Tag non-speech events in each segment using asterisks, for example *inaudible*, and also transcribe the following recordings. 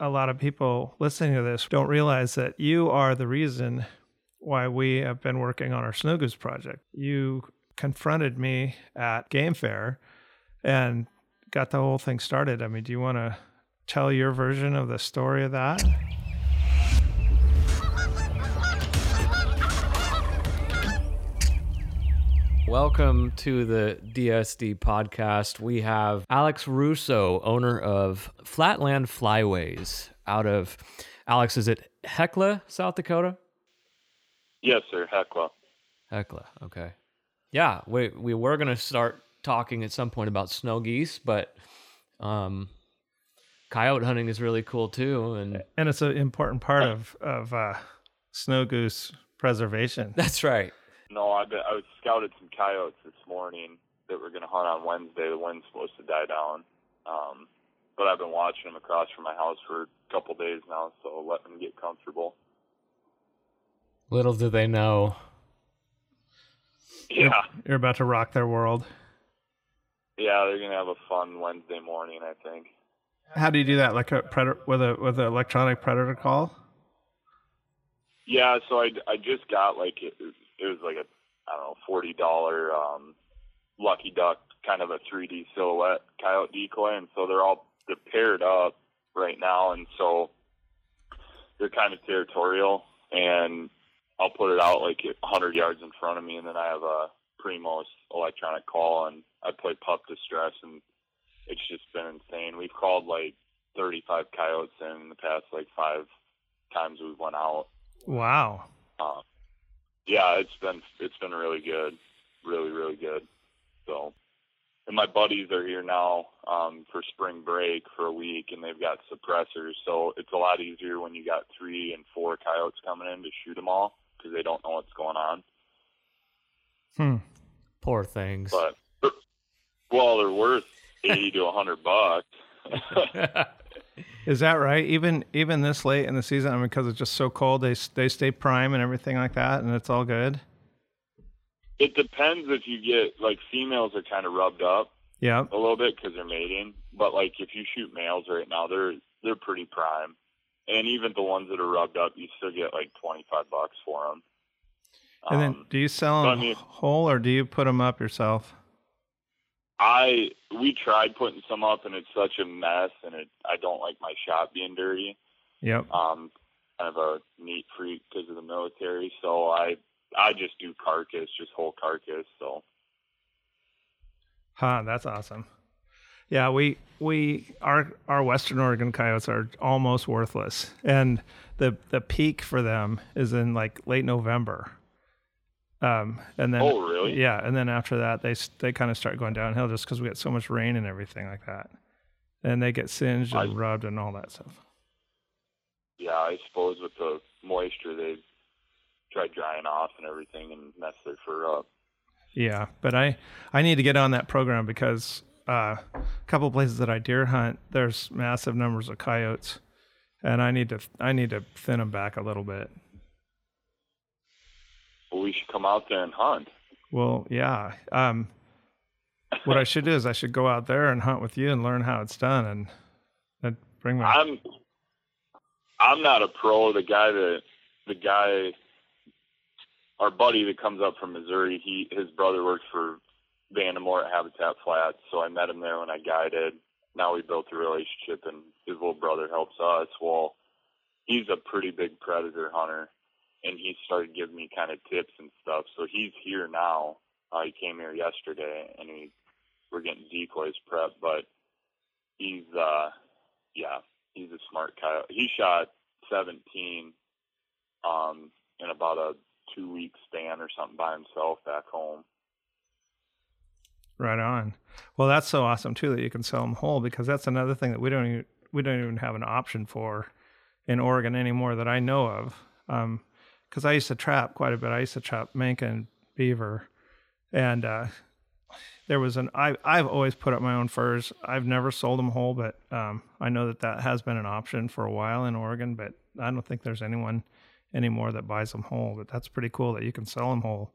a lot of people listening to this don't realize that you are the reason why we have been working on our Snow Goose project. You confronted me at Game Fair and got the whole thing started. I mean, do you want to tell your version of the story of that? Welcome to the DSD podcast. We have Alex Russo, owner of Flatland Flyways, out of Alex. Is it Hecla, South Dakota? Yes, sir. Hecla. Hecla. Okay. Yeah, we we were gonna start talking at some point about snow geese, but um, coyote hunting is really cool too, and and it's an important part of of uh, snow goose preservation. That's right. No, I I was scouted some coyotes this morning that we were going to hunt on Wednesday. The wind's supposed to die down, um, but I've been watching them across from my house for a couple days now, so let them get comfortable. Little do they know. Yeah, you're about to rock their world. Yeah, they're gonna have a fun Wednesday morning, I think. How do you do that? Like a predator with a with an electronic predator call? Yeah, so I, I just got like it, was like a I don't know forty dollar um, Lucky Duck kind of a 3D silhouette coyote decoy, and so they're all they're paired up right now, and so they're kind of territorial, and I'll put it out like 100 yards in front of me, and then I have a Primos electronic call, and I play pup distress, and it's just been insane. We've called like 35 coyotes in the past like five times we've went out. Wow. Um, yeah, it's been it's been really good, really really good. So, and my buddies are here now um, for spring break for a week, and they've got suppressors, so it's a lot easier when you got three and four coyotes coming in to shoot them all because they don't know what's going on. Hmm. Poor things. But well, they're worth eighty to a hundred bucks. *laughs* *laughs* Is that right? Even even this late in the season, I mean, because it's just so cold, they they stay prime and everything like that, and it's all good. It depends if you get like females are kind of rubbed up, yeah, a little bit because they're mating. But like if you shoot males right now, they're they're pretty prime, and even the ones that are rubbed up, you still get like twenty five bucks for them. And then, um, do you sell them I mean, whole or do you put them up yourself? I we tried putting some up, and it's such a mess, and it I don't like my shop being dirty. Yep. Um, kind of a neat freak because of the military, so I I just do carcass, just whole carcass. So. Huh, that's awesome. Yeah, we we our our Western Oregon coyotes are almost worthless, and the the peak for them is in like late November. Um, and then oh really? Yeah, and then after that they they kind of start going downhill just because we get so much rain and everything like that, and they get singed and I, rubbed and all that stuff. Yeah, I suppose with the moisture they try drying off and everything and mess their fur up. Yeah, but I I need to get on that program because uh, a couple places that I deer hunt, there's massive numbers of coyotes, and I need to I need to thin them back a little bit. Well, we should come out there and hunt. Well, yeah. Um, what I should do is I should go out there and hunt with you and learn how it's done, and and bring my. I'm I'm not a pro. The guy that the guy, our buddy that comes up from Missouri, he his brother works for Vandemore at Habitat Flats, so I met him there when I guided. Now we built a relationship, and his little brother helps us. Well, he's a pretty big predator hunter, and he started giving me kind of tips and stuff. So he's here now. Uh, he came here yesterday, and he we're getting decoys prepped. But he's uh, yeah, he's a smart coyote. He shot 17 um, in about a two week span or something by himself back home. Right on. Well, that's so awesome too that you can sell them whole because that's another thing that we don't even, we don't even have an option for in Oregon anymore that I know of. Um, because I used to trap quite a bit. I used to trap mink and beaver, and uh, there was an I I've always put up my own furs. I've never sold them whole, but um, I know that that has been an option for a while in Oregon. But I don't think there's anyone anymore that buys them whole. But that's pretty cool that you can sell them whole.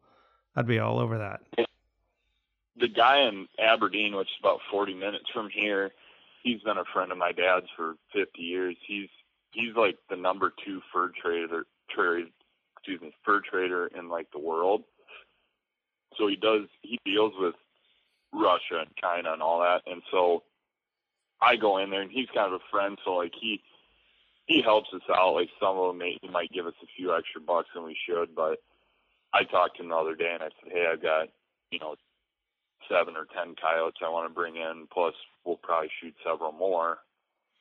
I'd be all over that. The guy in Aberdeen, which is about 40 minutes from here, he's been a friend of my dad's for 50 years. He's he's like the number two fur trader, trade, excuse me, fur trader in like the world. So he does, he deals with Russia and China and all that. And so I go in there and he's kind of a friend. So like he, he helps us out. Like some of them, may, he might give us a few extra bucks than we should. But I talked to him the other day and I said, Hey, I've got, you know, seven or ten coyotes I want to bring in. Plus we'll probably shoot several more.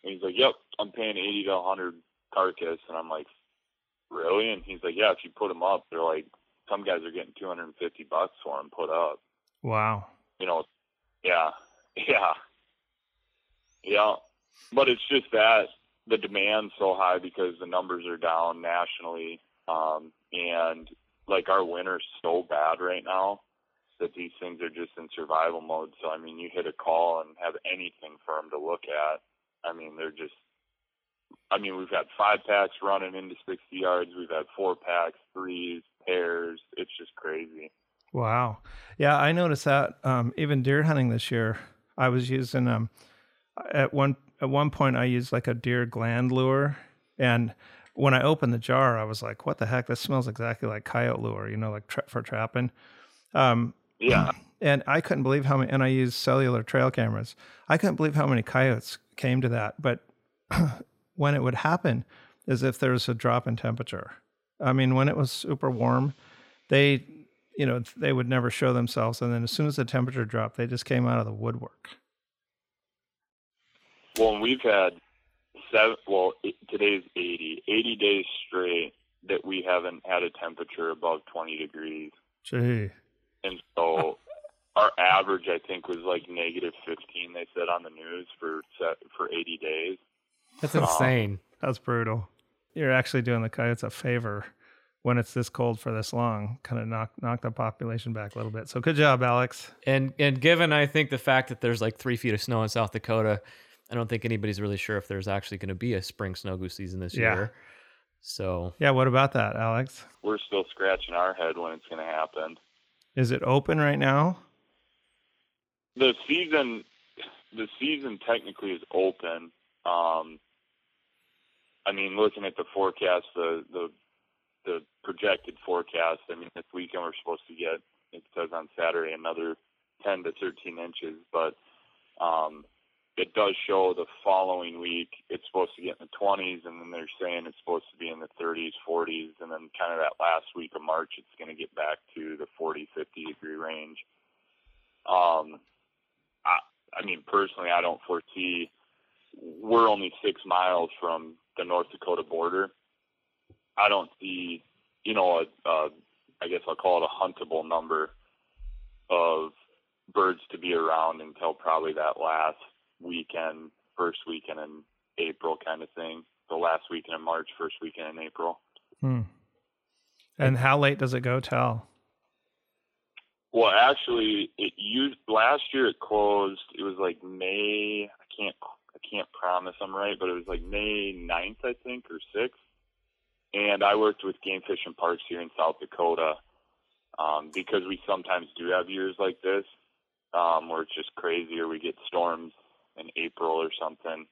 And he's like, Yep, I'm paying 80 to a 100 carcass. And I'm like, Really? And he's like, Yeah, if you put them up, they're like, some guys are getting 250 bucks for them put up. Wow. You know, yeah, *laughs* yeah, yeah. But it's just that the demand's so high because the numbers are down nationally, um, and like our winter's so bad right now that these things are just in survival mode. So I mean, you hit a call and have anything for them to look at. I mean, they're just. I mean, we've had five packs running into 60 yards. We've had four packs, threes, pairs. It's just crazy. Wow. Yeah, I noticed that um, even deer hunting this year. I was using um at one at one point I used like a deer gland lure, and when I opened the jar, I was like, "What the heck? This smells exactly like coyote lure." You know, like tra- for trapping. Um, yeah. *clears throat* And I couldn't believe how many. And I used cellular trail cameras. I couldn't believe how many coyotes came to that. But *clears throat* when it would happen, is if there was a drop in temperature. I mean, when it was super warm, they, you know, they would never show themselves. And then as soon as the temperature dropped, they just came out of the woodwork. Well, we've had seven, well, today's 80, 80 days straight that we haven't had a temperature above 20 degrees. Gee. And so *laughs* our average, I think, was like negative 15, they said on the news for for 80 days. That's insane. That's brutal. You're actually doing the coyotes a favor when it's this cold for this long, kind of knock knock the population back a little bit. So good job, Alex. And and given I think the fact that there's like three feet of snow in South Dakota, I don't think anybody's really sure if there's actually going to be a spring snow goose season this yeah. year. So yeah, what about that, Alex? We're still scratching our head when it's going to happen. Is it open right now? The season, the season technically is open. Um, I mean, looking at the forecast, the the the projected forecast. I mean, this weekend we're supposed to get. It says on Saturday another 10 to 13 inches, but um, it does show the following week it's supposed to get in the 20s, and then they're saying it's supposed to be in the 30s, 40s, and then kind of that last week of March it's going to get back to the 40, 50 degree range. Um, I, I mean, personally, I don't foresee. We're only six miles from the North Dakota border. I don't see, you know, a, a I guess I'll call it a huntable number of birds to be around until probably that last weekend, first weekend in April kind of thing. The last weekend in March, first weekend in April. Hmm. And how late does it go till? Well, actually, it used last year. It closed. It was like May. I can't. I can't promise I'm right, but it was like May 9th, I think, or 6th. And I worked with Game Fish and Parks here in South Dakota um, because we sometimes do have years like this um, where it's just crazy, or we get storms in April or something,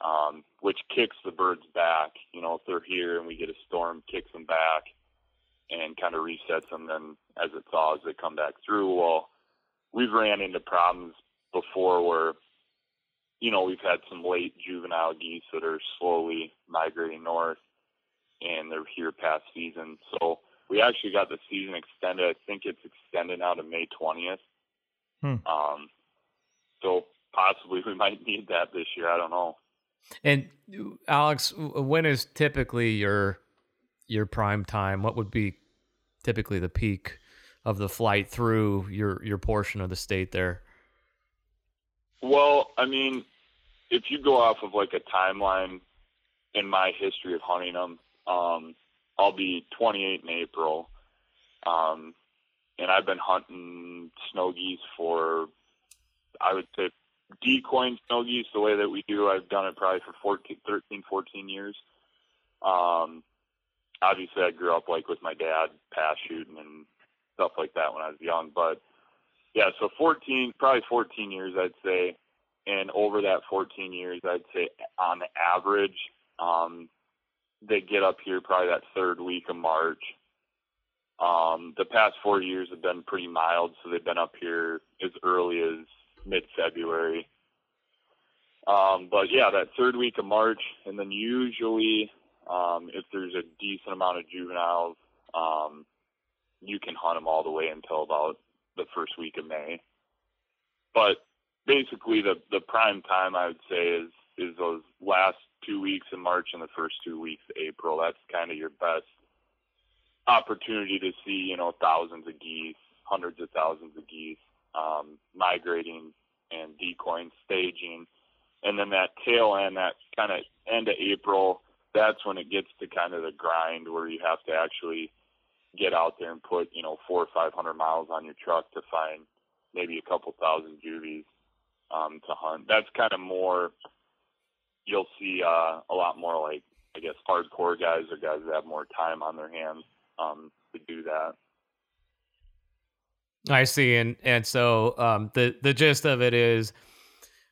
um, which kicks the birds back. You know, if they're here and we get a storm, kicks them back and kind of resets them. Then as it thaws, they come back through. Well, we've ran into problems before where, you know, we've had some late juvenile geese that are slowly migrating north and they're here past season. So we actually got the season extended. I think it's extended now to May 20th. Hmm. Um, so possibly *laughs* we might need that this year. I don't know. And Alex, when is typically your your prime time? What would be typically the peak of the flight through your your portion of the state there? Well, I mean, if you go off of like a timeline in my history of hunting them, um, I'll be 28 in April, um, and I've been hunting snow geese for I would say decoying snow geese the way that we do. I've done it probably for 14, 13, 14 years. Um, obviously, I grew up like with my dad, pass shooting and stuff like that when I was young. But yeah, so 14, probably 14 years, I'd say. And over that 14 years, I'd say on average, um, they get up here probably that third week of March. Um, the past four years have been pretty mild, so they've been up here as early as mid-February. Um, but yeah, that third week of March, and then usually, um, if there's a decent amount of juveniles, um, you can hunt them all the way until about the first week of May. But basically, the the prime time I would say is is those last two weeks in March and the first two weeks of April. That's kind of your best opportunity to see, you know, thousands of geese, hundreds of thousands of geese um, migrating and decoying, staging. And then that tail end, that kind of end of April, that's when it gets to kind of the grind where you have to actually get out there and put, you know, four or five hundred miles on your truck to find maybe a couple thousand juvies um, to hunt. That's kind of more you'll see uh, a lot more like I guess hardcore guys or guys that have more time on their hands um, to do that. I see, and and so um, the the gist of it is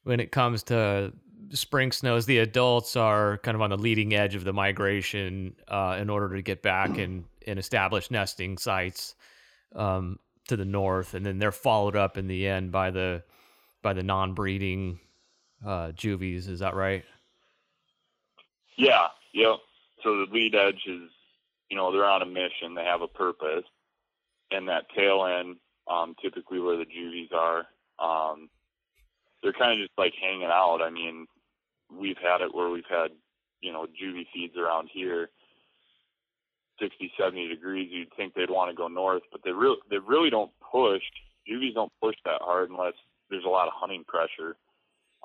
when it comes to spring snows, the adults are kind of on the leading edge of the migration uh, in order to get back and and establish nesting sites um, to the north, and then they're followed up in the end by the by the non-breeding uh, juvies. Is that right? Yeah, yep. So the lead edge is, you know, they're on a mission. They have a purpose, and that tail end, um, typically where the juvies are, um, they're kind of just like hanging out. I mean, we've had it where we've had, you know, juvie feeds around here, 60, 70 degrees. You'd think they'd want to go north, but they really, they really don't push. Juvies don't push that hard unless there's a lot of hunting pressure.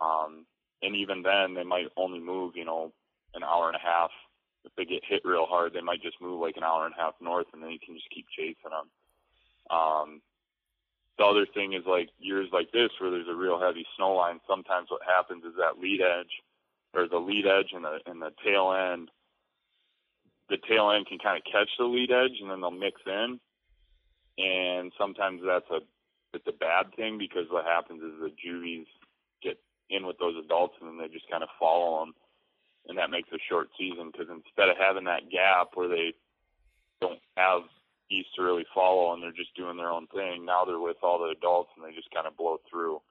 Um, and even then, they might only move, you know, an hour and a half. If they get hit real hard, they might just move like an hour and a half north, and then you can just keep chasing them. Um, the other thing is like years like this where there's a real heavy snow line. Sometimes what happens is that lead edge, or the lead edge and the and the tail end. The tail end can kind of catch the lead edge, and then they'll mix in. And sometimes that's a it's a bad thing because what happens is the juvies get in with those adults, and then they just kind of follow them and that makes a short season because instead of having that gap where they don't have geese to really follow and they're just doing their own thing, now they're with all the adults and they just kind of blow through.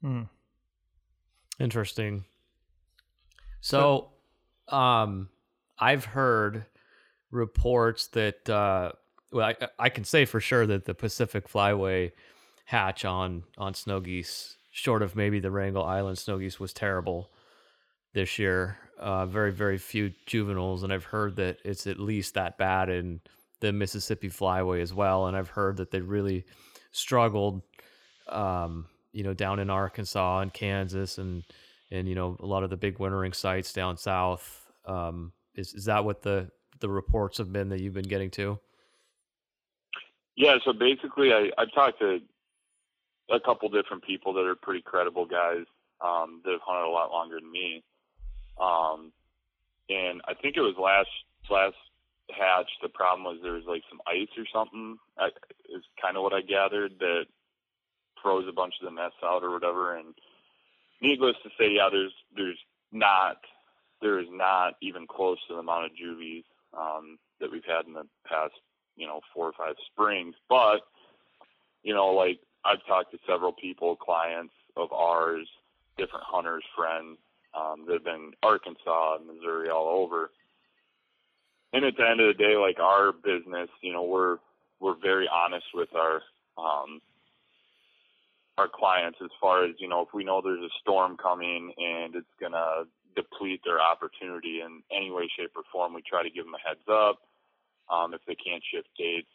Hmm. Interesting. So, um, I've heard reports that, uh, well, I, I can say for sure that the Pacific Flyway hatch on on snow geese, short of maybe the Wrangel Island snow geese, was terrible this year. Uh, very, very few juveniles, and I've heard that it's at least that bad in the Mississippi Flyway as well. And I've heard that they really struggled, um, you know, down in Arkansas and Kansas, and and you know a lot of the big wintering sites down south. Um, is is that what the the reports have been that you've been getting to? Yeah. So basically, I I've talked to a couple different people that are pretty credible guys um, that have hunted a lot longer than me. Um, and I think it was last last hatch. The problem was there was like some ice or something. I, is kind of what I gathered that froze a bunch of the nests out or whatever. And needless to say, yeah, there's there's not there is not even close to the amount of juvies um, that we've had in the past, you know, four or five springs. But you know, like I've talked to several people, clients of ours, different hunters, friends, um, that have been Arkansas, Missouri, all over. And at the end of the day, like our business, you know, we're we're very honest with our um, our clients as far as you know if we know there's a storm coming and it's gonna deplete their opportunity in any way, shape, or form. We try to give them a heads up. Um, if they can't shift dates,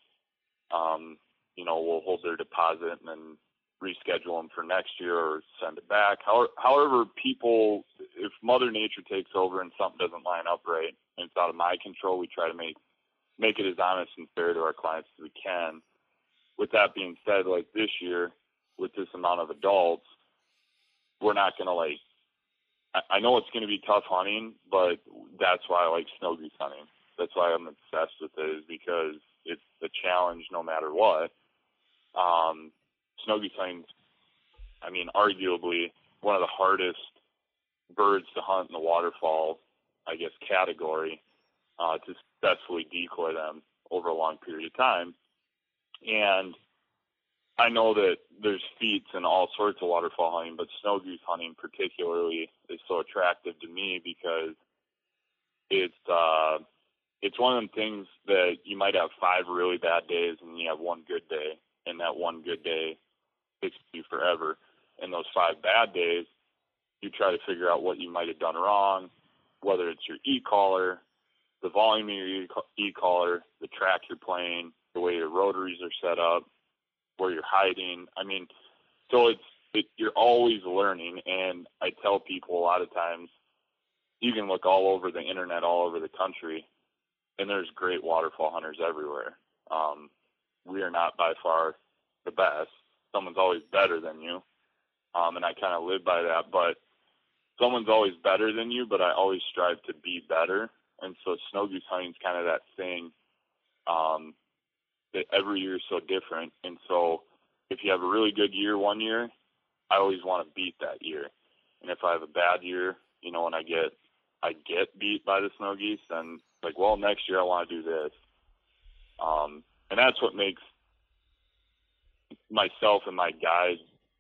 um, you know, we'll hold their deposit and then reschedule them for next year or send it back. However, people, if Mother Nature takes over and something doesn't line up right and it's out of my control, we try to make make it as honest and fair to our clients as we can. With that being said, like this year, with this amount of adults, we're not going to like. I, I know it's going to be tough hunting, but that's why I like snow goose hunting. That's why I'm obsessed with it, is because it's a challenge no matter what. Um, snow goose hunting, I mean, arguably one of the hardest birds to hunt in the waterfowl I guess, category uh, to successfully decoy them over a long period of time. And I know that there's feats in all sorts of waterfowl hunting, but snow goose hunting particularly is so attractive to me because it's uh, it's one of them things that you might have five really bad days and you have one good day, and that one good day sticks you forever. And those five bad days, you try to figure out what you might have done wrong, whether it's your e-collar, the volume of your e-collar, the track you're playing, the way your rotaries are set up, where you're hiding. I mean, so it's it, you're always learning, and I tell people a lot of times you can look all over the internet, all over the country, and there's great waterfowl hunters everywhere. Um, we are not by far the best. Someone's always better than you, um, and I kind of live by that. But someone's always better than you, but I always strive to be better. And so snow goose hunting is kind of that thing um, that every year is so different. And so if you have a really good year one year, I always want to beat that year. And if I have a bad year, you know, and I get I get beat by the snow geese, then like, well, next year I want to do this. Um, and that's what makes myself and my guys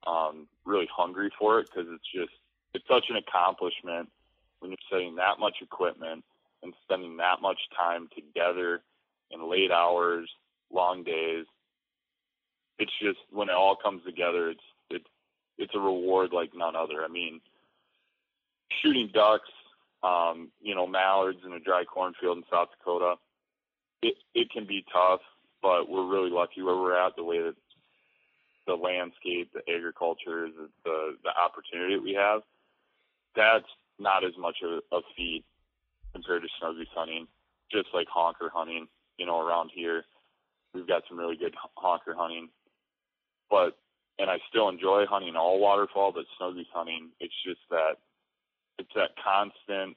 um, really hungry for it because it's just it's such an accomplishment when you're setting that much equipment and spending that much time together in late hours, long days. It's just when it all comes together, it's it's it's a reward like none other. I mean, shooting ducks, um, you know, mallards in a dry cornfield in South Dakota, it it can be tough, but we're really lucky where we're at. The way that the landscape, the agriculture, the the, the opportunity that we have, that's not as much of a feat compared to snow goose hunting. Just like honker hunting, you know, around here, we've got some really good honker hunting. But and I still enjoy hunting all waterfowl, but snow goose hunting, it's just that it's that constant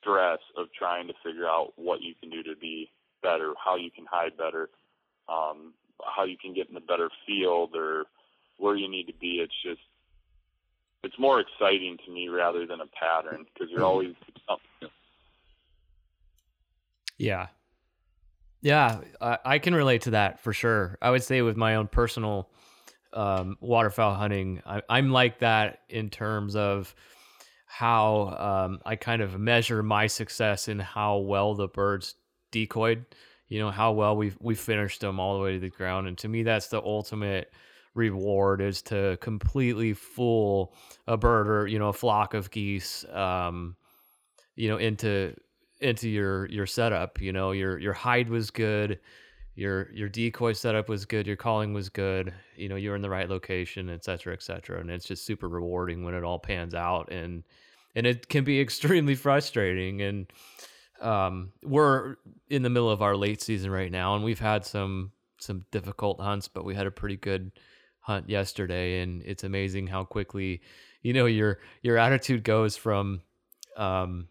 stress of trying to figure out what you can do to be better, how you can hide better, um, how you can get in a better field or where you need to be. It's just it's more exciting to me rather than a pattern because you're always something. Yeah, yeah, I, I, can relate to that for sure. I would say with my own personal um, waterfowl hunting, I, I'm like that in terms of how um, I kind of measure my success in how well the birds decoyed. You know how well we've we finished them all the way to the ground, and to me, that's the ultimate reward is to completely fool a bird or you know a flock of geese, um, you know into into your your setup. You know your your hide was good, your your decoy setup was good, your calling was good. You know you're in the right location, et cetera, et cetera, and it's just super rewarding when it all pans out and and it can be *laughs* extremely frustrating. And um, we're in the middle of our late season right now, and we've had some some difficult hunts, but we had a pretty good hunt yesterday, and it's amazing how quickly you know your your attitude goes from um,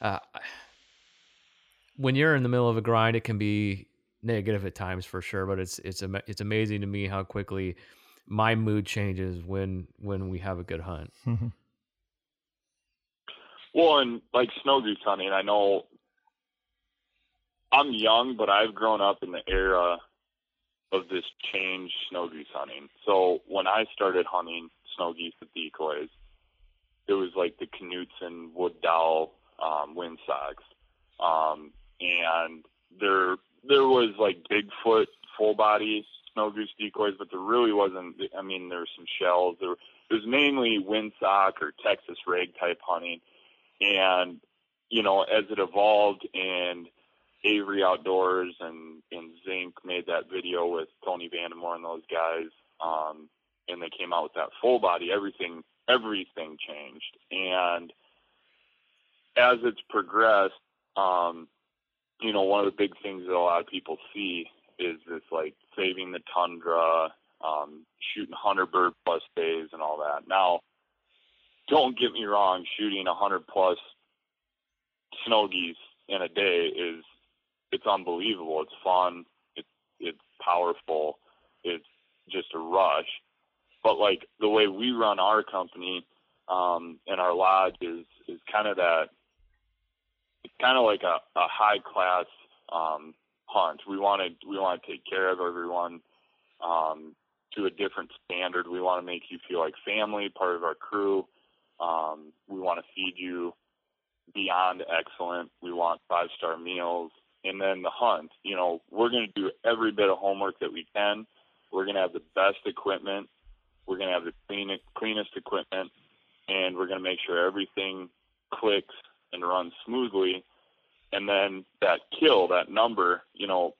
uh, when you're in the middle of a grind, it can be negative at times for sure, but it's it's it's amazing to me how quickly my mood changes when when we have a good hunt. Mm-hmm. Well, and like snow goose hunting, I know I'm young, but I've grown up in the era of this change snow goose hunting. So when I started hunting snow geese with decoys, it was like the Knudsen wood dowel um, wind socks, um, and there there was like Bigfoot full body snow goose decoys, but there really wasn't. I mean, there were some shells. There, it was mainly windsock or Texas rag type hunting and, you know, as it evolved and Avery Outdoors and, and Zink made that video with Tony Vandemore and those guys, um, and they came out with that full body, everything, everything changed. And as it's progressed, um, you know, one of the big things that a lot of people see is this like saving the tundra, um, shooting hunter bird plus days and all that. Now, don't get me wrong, shooting a hundred plus snow geese in a day is it's unbelievable. It's fun. It's it's powerful. It's just a rush. But like the way we run our company um, and our lodge is is kind of that it's kind of like a, a high class um, hunt. We want to we want to take care of everyone um, to a different standard. We want to make you feel like family, part of our crew. Um, we want to feed you beyond excellent. We want five star meals. And then the hunt, you know, we're going to do every bit of homework that we can. We're going to have the best equipment. We're going to have the clean, cleanest equipment. And we're going to make sure everything clicks and runs smoothly. And then that kill, that number, you know,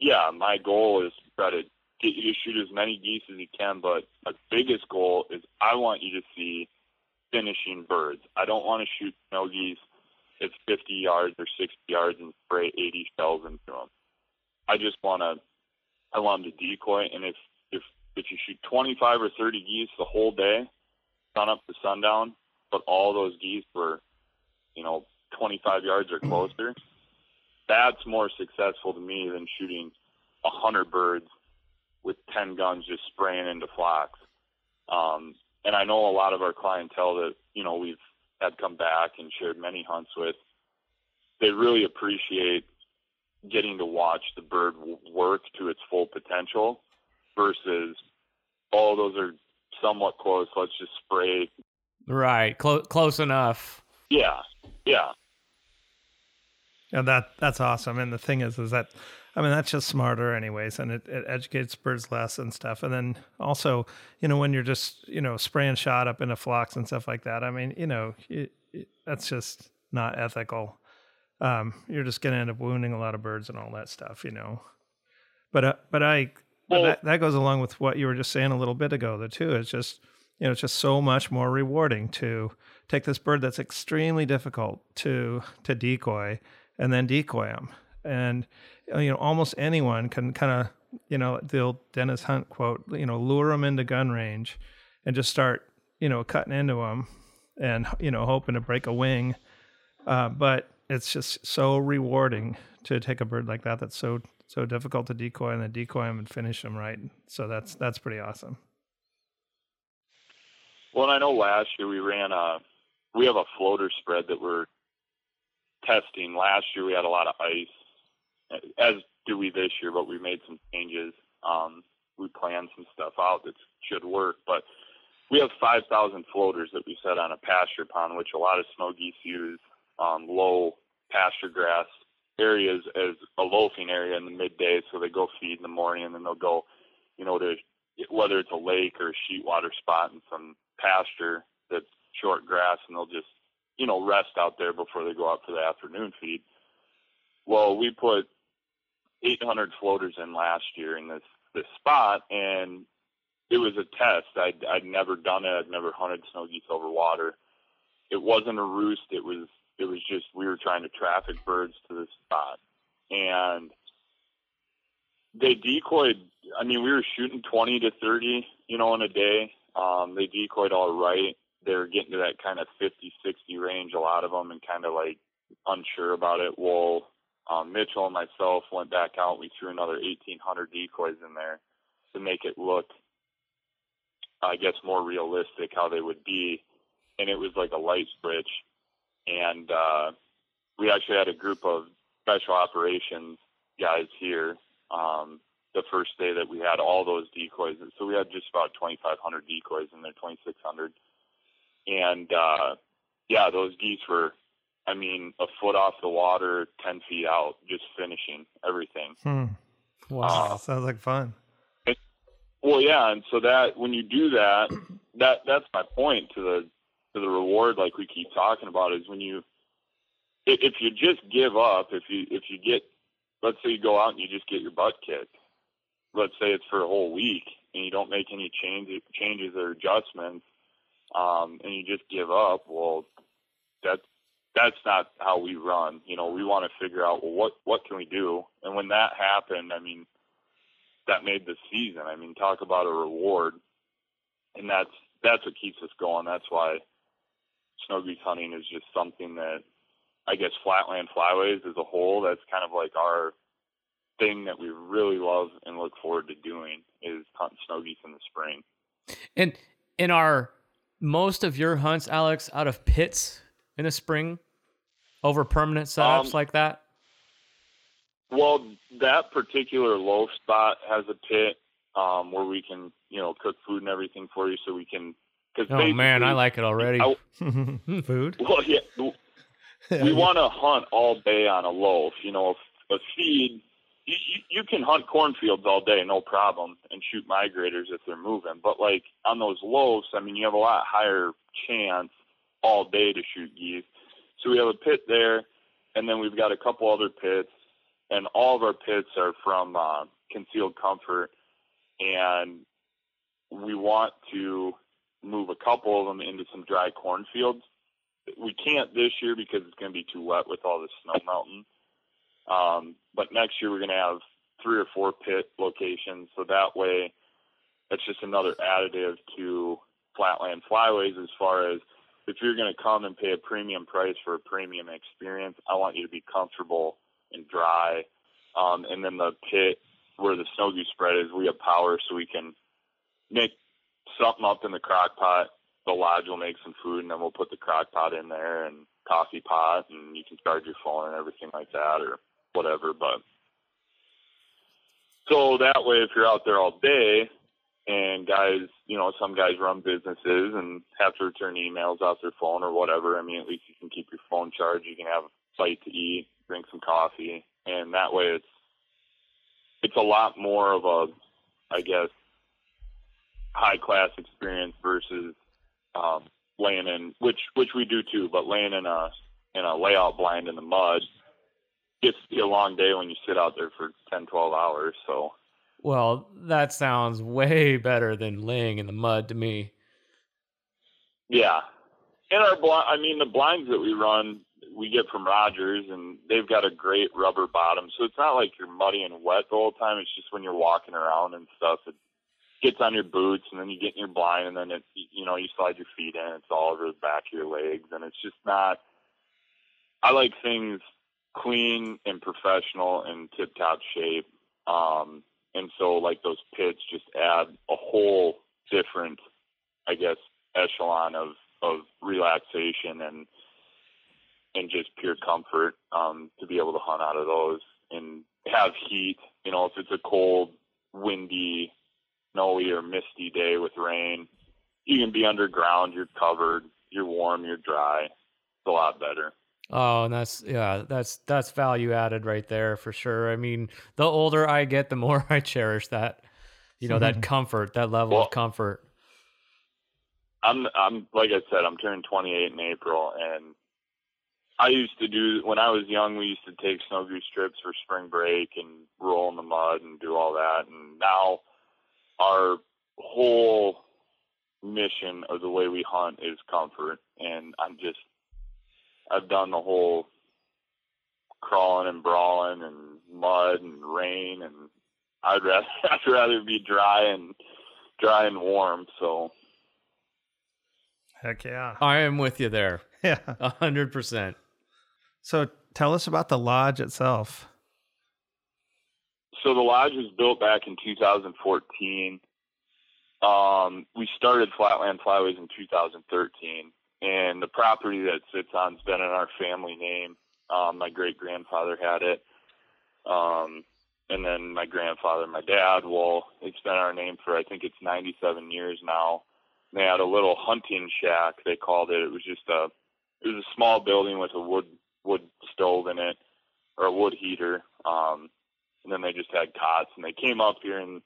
yeah, my goal is to try to get you to shoot as many geese as you can. But my biggest goal is I want you to see finishing birds. I don't want to shoot snow geese at 50 yards or 60 yards and spray 80 shells into them. I just want to, I want them to decoy. And if if if you shoot 25 or 30 geese the whole day, sun up to sundown, but all those geese were, you know, 25 yards or closer, that's more successful to me than shooting 100 birds with 10 guns just spraying into flocks. Um, and I know a lot of our clientele that you know we've had come back and shared many hunts with. They really appreciate getting to watch the bird work to its full potential versus oh those are somewhat close let's just spray right Clo- close enough yeah yeah and that that's awesome and the thing is is that I mean, that's just smarter, anyways, and it, it educates birds less and stuff. And then also, you know, when you're just, you know, spraying shot up into flocks and stuff like that, I mean, you know, it, it, that's just not ethical. Um, you're just going to end up wounding a lot of birds and all that stuff, you know. But, uh, but I, well, but that, that goes along with what you were just saying a little bit ago, though, too. It's just, you know, it's just so much more rewarding to take this bird that's extremely difficult to to decoy and then decoy them. And uh, you know, almost anyone can kind of, you know, the old Dennis Hunt quote, you know, lure them into gun range and just start, you know, cutting into them and, you know, hoping to break a wing. Uh, but it's just so rewarding to take a bird like that that's so so difficult to decoy and then decoy them and finish them right. So that's that's pretty awesome. Well, and I know last year we ran a we have a floater spread that we're testing. Last year we had a lot of ice as do we this year, but we made some changes. Um, we planned some stuff out that should work, but we have 5,000 floaters that we set on a pasture pond, which a lot of snow geese use um, low pasture grass areas as a loafing area in the midday. So they go feed in the morning and then they'll go, you know, to whether it's a lake or a sheet water spot in some pasture short grass and they'll just, you know, rest out there before they go out for the afternoon feed. Well, we put 800 floaters in last year in this this spot, and it was a test. I'd I'd never done it. I'd never hunted snow geese over water. It wasn't a roost. It was it was just we were trying to traffic birds to this spot, and they decoyed. I mean, we were shooting 20 to 30, you know, in a day. Um, they decoyed all right. They were getting to that kind of 50, 60 range, a lot of them, and kind of like unsure about it. Well, um, Mitchell and myself went back out. We threw another 1,800 decoys in there to make it look, I guess, more realistic how they would be. And it was like a light switch. And uh, we actually had a group of special operations guys here um, the first day that we had all those decoys. So we had just about 2,500 decoys in there, 2,600. And uh, yeah, those geese were I mean, a foot off the water, 10 feet out, just finishing everything. Hmm. Wow. Uh, Sounds like fun. It, well, yeah. And so that, when you do that, *clears throat* that, that's my point to the, to the reward, like we keep talking about is when you, if you just give up, if you, if you get, let's say you go out and you just get your butt kicked, let's say it's for a whole week and you don't make any changes, changes or adjustments, um, and you just give up, well, that's, that's not how we run. You know, we want to figure out well, what what can we do, and when that happened, I mean, that made the season. I mean, talk about a reward, and that's that's what keeps us going. That's why snow goose hunting is just something that I guess flatland flyways as a whole. That's kind of like our thing that we really love and look forward to doing is hunting snow geese in the spring. And in our most of your hunts, Alex, out of pits in the spring, over permanent setups Um, like that? Well, that particular low spot has a pit um, where we can, you know, cook food and everything for you, so we can. Cause Oh man, I like it already. I- *laughs* Food. Well, yeah, *laughs* we want to hunt all day on a loaf. You know, a feed. You, you, can hunt cornfields all day, no problem, and shoot migrators if they're moving. But like on those loaves, I mean, you have a lot higher chance all day to shoot geese. So we have a pit there, and then we've got a couple other pits, and all of our pits are from uh, Concealed Comfort, and we want to move a couple of them into some dry cornfields we can't this year because it's going to be too wet with all the snow melting. Um, but next year we're going to have three or four pit locations, so that way that's just another additive to flatland flyways. As far as if you're going to come and pay a premium price for a premium experience, I want you to be comfortable and dry. Um, and then the pit where the snow goose spread is, we have power, so we can make something up in the crock pot the lodge will make some food and then we'll put the crock pot in there and coffee pot and you can charge your phone and everything like that or whatever. But so that way, if you're out there all day and guys, you know, some guys run businesses and have to return emails off their phone or whatever, I mean, at least you can keep your phone charged. You can have a bite to eat, drink some coffee. And that way it's, it's a lot more of a, I guess, high class experience versus um, laying in, which which we do too, but laying in a in a layout blind in the mud gets to be a long day when you sit out there for 10, 12 hours. So Well, that sounds way better than laying in the mud to me. yeah, and our blind, I mean the blinds that we run, we get from Rogers, and they've got a great rubber bottom, so it's not like you're muddy and wet the whole time. It's just when you're walking around and stuff, it gets on your boots, and then you get in your blind, and then it, you know, you slide your feet in, it's all over the back of your legs, and it's just not. I like things clean and professional and tip top shape. Um, and so like those pits just add a whole different, I guess, echelon of, of relaxation and, and just pure comfort, um, to be able to hunt out of those and have heat, you know, if it's a cold, windy, snowy or misty day with rain, you can be underground, you're covered, you're warm, you're dry. It's a lot better. Oh, and that's yeah, that's that's value added right there for sure. I mean, the older I get, the more *laughs* I cherish that, you know, that mm-hmm. comfort, that level Well- of comfort. I'm I'm like I said, I'm turning 28 in April, and I used to do when I was young. We used to take snow goose trips for spring break and roll in the mud and do all that. And now our whole mission of the way we hunt is comfort, and I'm just I've done the whole crawling and brawling and mud and rain, and I'd rather *laughs* I'd rather be dry and dry and warm. So. Heck yeah. I am with you there, *laughs* Yeah. a hundred percent. So tell us about the lodge itself. so the lodge was built back in 2014. Um, we started Flatland Flyways in 2013, and the property that sits on has been in our family name. Um, my great grandfather had it, um, and then my grandfather, my dad. Well, it's been our name for I think it's 97 years now. They had a little hunting shack. They called it. It was just a it was a small building with a wood wood stove in it or a wood heater. Um, and then they just had cots and they came up here and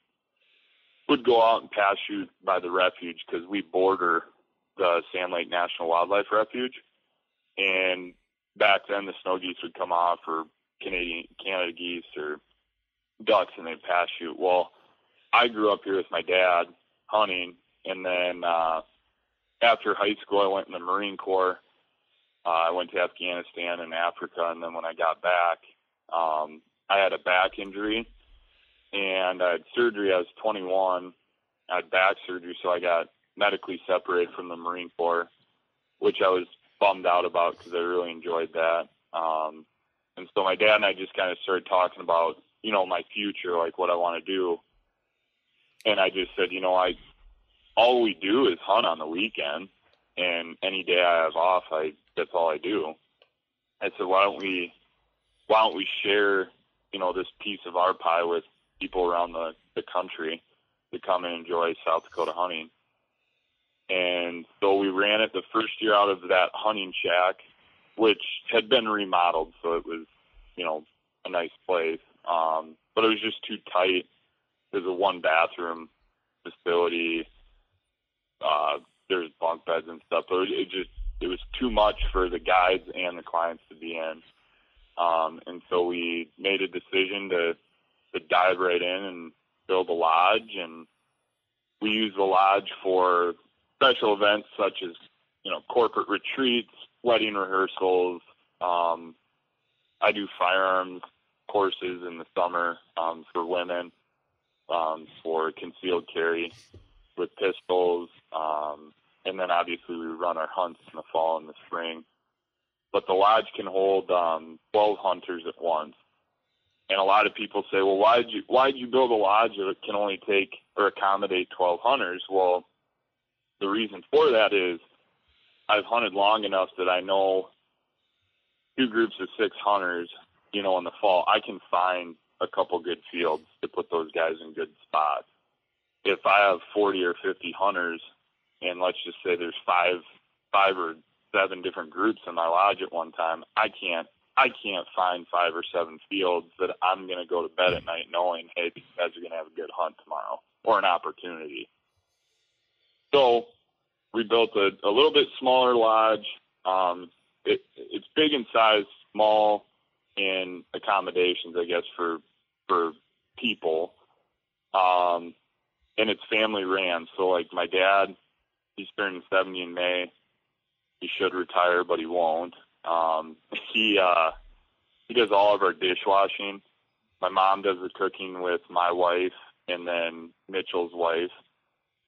would go out and pass shoot by the refuge because we border the Sand Lake National Wildlife Refuge. And back then the snow geese would come off or Canadian Canada geese or ducks and they'd pass shoot. Well, I grew up here with my dad hunting and then uh after high school I went in the Marine Corps. Uh, I went to Afghanistan and Africa and then when I got back um I had a back injury and I had surgery. I was 21. I had back surgery, so I got medically separated from the Marine Corps, which I was bummed out about because I really enjoyed that. Um, and so my dad and I just kind of started talking about, you know, my future, like what I want to do. And I just said, you know, I all we do is hunt on the weekend, and any day I have off, I that's all I do. I said, why don't we, why don't we share, you know, this piece of our pie with people around the, the country to come and enjoy South Dakota hunting. And so we ran it the first year out of that hunting shack, which had been remodeled, so it was, you know, a nice place. Um, but it was just too tight. There's a one bathroom facility. Uh, there's bunk beds and stuff, but it, just it was too much for the guides and the clients to be in. Um, and so we made a decision to to dive right in and build a lodge, and we use the lodge for special events such as you know corporate retreats, wedding rehearsals. Um, I do firearms courses in the summer um, for women um, for concealed carry with pistols, um, and then obviously we run our hunts in the fall and the spring. But the lodge can hold um, 12 hunters at once. And a lot of people say, well, why did you why did you build a lodge that can only take or accommodate 12 hunters? Well, the reason for that is I've hunted long enough that I know two groups of six hunters, you know, in the fall, I can find a couple good fields to put those guys in good spots. If I have 40 or 50 hunters, and let's just say there's five, five or seven different groups in my lodge at one time, I can't, I can't find five or seven fields that I'm going to go to bed at night knowing, hey, these guys are going to have a good hunt tomorrow or an opportunity. So we built a, a little bit smaller lodge. Um, it, it's big in size, small in accommodations, I guess, for for people. Um, and it's family ran. So like my dad, he's turning 70 in May. He should retire, but he won't. Um, he uh, he does all of our dishwashing. My mom does the cooking with my wife and then Mitchell's wife,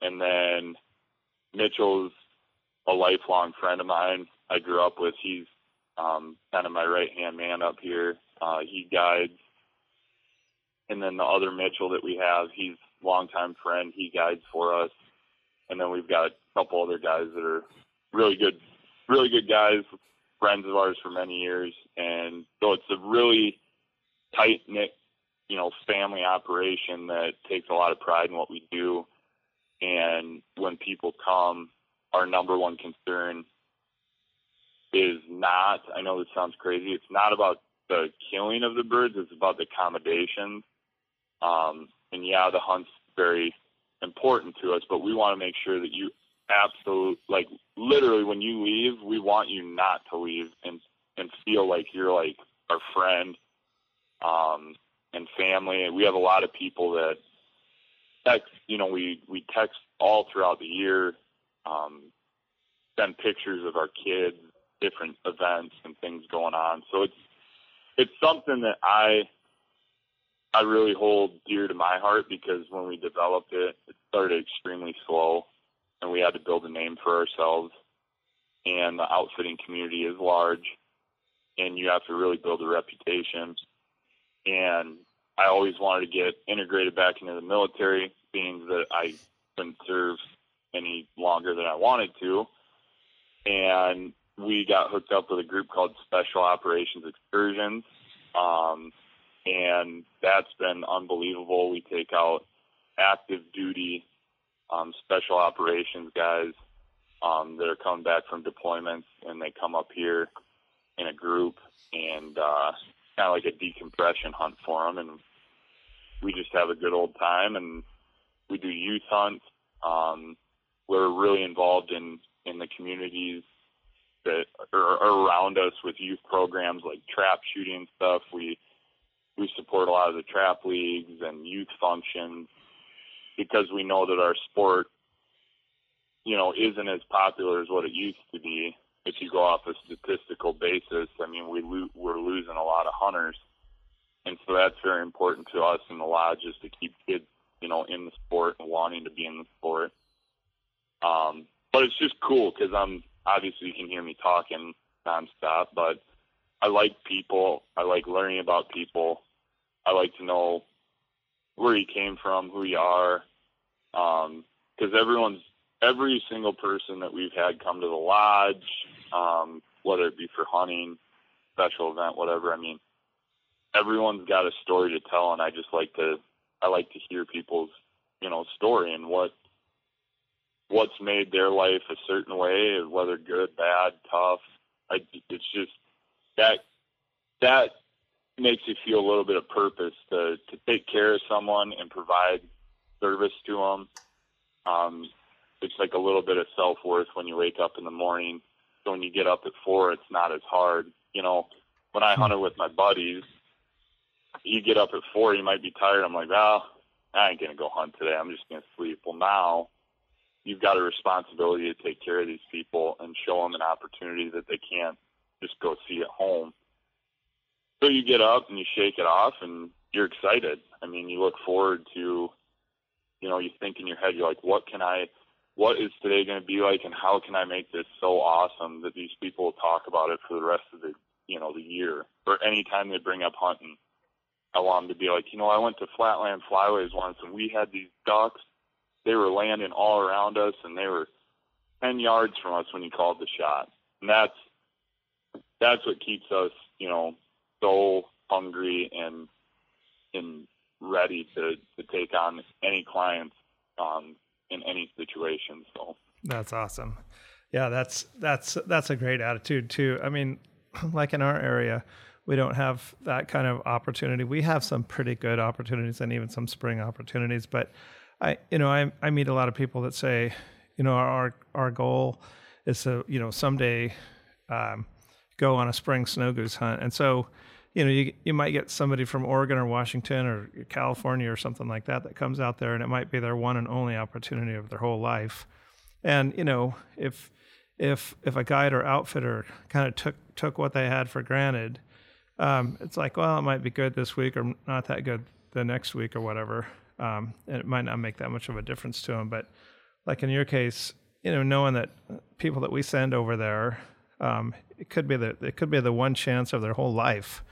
and then Mitchell's a lifelong friend of mine. I grew up with. He's um, kind of my right hand man up here. Uh, he guides, and then the other Mitchell that we have, he's longtime friend. He guides for us, and then we've got a couple other guys that are really good, really good guys, friends of ours for many years, and so it's a really tight knit, you know, family operation that takes a lot of pride in what we do. And when people come, our number one concern is not, I know this sounds crazy, it's not about the killing of the birds, it's about the accommodations. Um, and yeah, the hunt's very important to us, but we want to make sure that you absolutely, like literally when you leave, we want you not to leave and, and feel like you're like our friend, um, and family. And we have a lot of people that text, you know, we, we text all throughout the year, um, send pictures of our kids, different events and things going on. So it's, it's something that I, I really hold dear to my heart because when we developed it, it started extremely slow and we had to build a name for ourselves. And the outfitting community is large and you have to really build a reputation. And I always wanted to get integrated back into the military, being that I couldn't serve any longer than I wanted to. And we got hooked up with a group called Special Operations Excursions. Um, and that's been unbelievable. We take out active duty um, special operations guys um, that are coming back from deployments, and they come up here in a group and uh, kind of like a decompression hunt for them, and we just have a good old time. And we do youth hunts. Um, we're really involved in in the communities that are, around us with youth programs like trap shooting stuff. We we support a lot of the trap leagues and youth functions because we know that our sport, you know, isn't as popular as what it used to be. If you go off a statistical basis, I mean, we we're losing a lot of hunters, and so that's very important to us in the lodges to keep kids, you know, in the sport and wanting to be in the sport. Um, but it's just cool because I'm obviously you can hear me talking nonstop, but I like people. I like learning about people. I like to know where you came from, who you are, because um, everyone's every single person that we've had come to the lodge, um, whether it be for hunting special event, whatever. I mean, everyone's got a story to tell, and I just like to I like to hear people's you know story and what what's made their life a certain way, whether good, bad, tough. I, it's just that that makes you feel a little bit of purpose to to take care of someone and provide service to them. Um, it's like a little bit of self worth when you wake up in the morning. So when you get up at four, it's not as hard. You know, when I hunted with my buddies, you get up at four, you might be tired. I'm like, well, I ain't gonna go hunt today. I'm just gonna sleep. Well, now you've got a responsibility to take care of these people and show them an opportunity that they can't just go see at home. So you get up and you shake it off and you're excited. I mean, you look forward to, you know, you think in your head, you're like, what can I, what is today going to be like and how can I make this so awesome that these people talk about it for the rest of the, you know, the year or anytime they bring up hunting. I want them to be like, you know, I went to Flatland Flyways once and we had these ducks. They were landing all around us and they were 10 yards from us when you called the shot. And that's, that's what keeps us, you know, so hungry and, and ready to, to take on any clients, um, in any situation. So that's awesome. Yeah, that's, that's, that's a great attitude too. I mean, *clears throat* like in our area, we don't have that kind of opportunity. We have some pretty good opportunities and even some spring opportunities, but I, you know, I, I meet a lot of people that say, you know, our, our goal is to, you know, someday, um, go on a spring snow goose hunt. And so, you know, you, you might get somebody from Oregon or Washington or California or something like that that comes out there and it might be their one and only opportunity of their whole life. And, you know, if, if, if a guide or outfitter kind of took, took what they had for granted, um, it's like, well, it might be good this week or not that good the next week or whatever. Um, and it might not make that much of a difference to them. But like in your case, you know, knowing that people that we send over there, um, it could be the it could be the one chance of their whole life.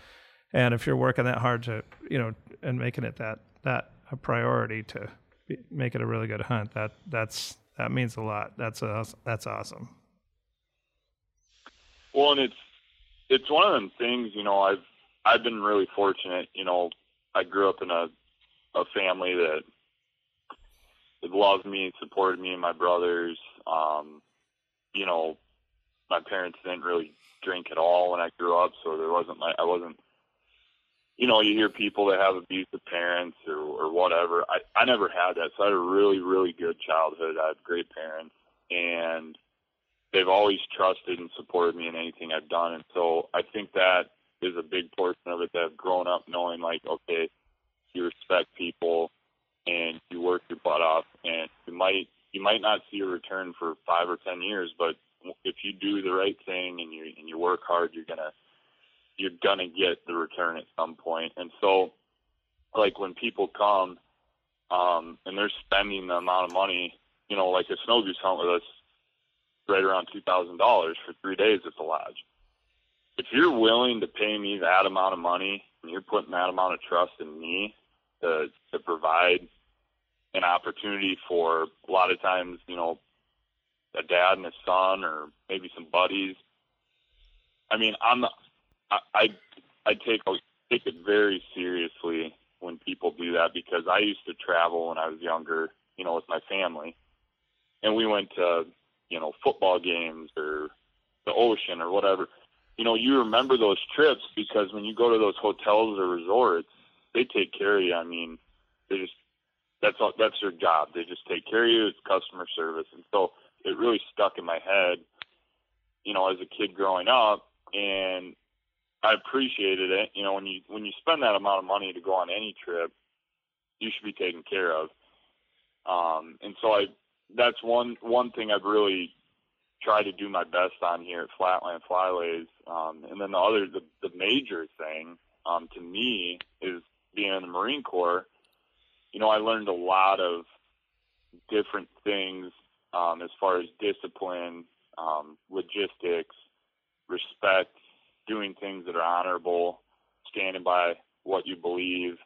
And if you're working that hard to, you know, and making it that that a priority to be, make it a really good hunt, that that's that means a lot. That's a, that's awesome. Well, and it's it's one of them things, you know, I've I've been really fortunate, you know, I grew up in a a family that that loved me, supported me and my brothers. Um, you know, my parents didn't really drink at all when I grew up, so there wasn't like I wasn't you know, you hear people that have abusive parents or, or whatever. I, I never had that. So I had a really, really good childhood. I had great parents and they've always trusted and supported me in anything I've done. And so I think that is a big portion of it that I've grown up knowing like, okay, you respect people and you work your butt off and you might, you might not see a return for five or 10 years, but if you do the right thing and you, and you work hard, you're to, you're to get the return at some point. And so like when people come, um, and they're spending the amount of money, you know, like a snow goose hunt with us right around two thousand dollars for three days at the lodge. If you're willing to pay me that amount of money and you're putting that amount of trust in me to to provide an opportunity for a lot of times, you know, a dad and a son or maybe some buddies. I mean, I'm I I, I take take it very seriously when people do that because I used to travel when I was younger, you know, with my family. And we went to you know, football games or the ocean or whatever, you know, you remember those trips because when you go to those hotels or resorts, they take care of you. I mean, they just that's all that's their job. They just take care of you. It's customer service, and so it really stuck in my head, you know, as a kid growing up, and I appreciated it. You know, when you when you spend that amount of money to go on any trip, you should be taken care of. Um, and so I that's one one thing I've really tried to do my best on here at Flatland Flyways. Um, and then the other, the, the major thing um, to me is being in the Marine Corps. You know, I learned a lot of different things um, as far as discipline, um, logistics, respect, doing things that are honorable, standing by what you believe,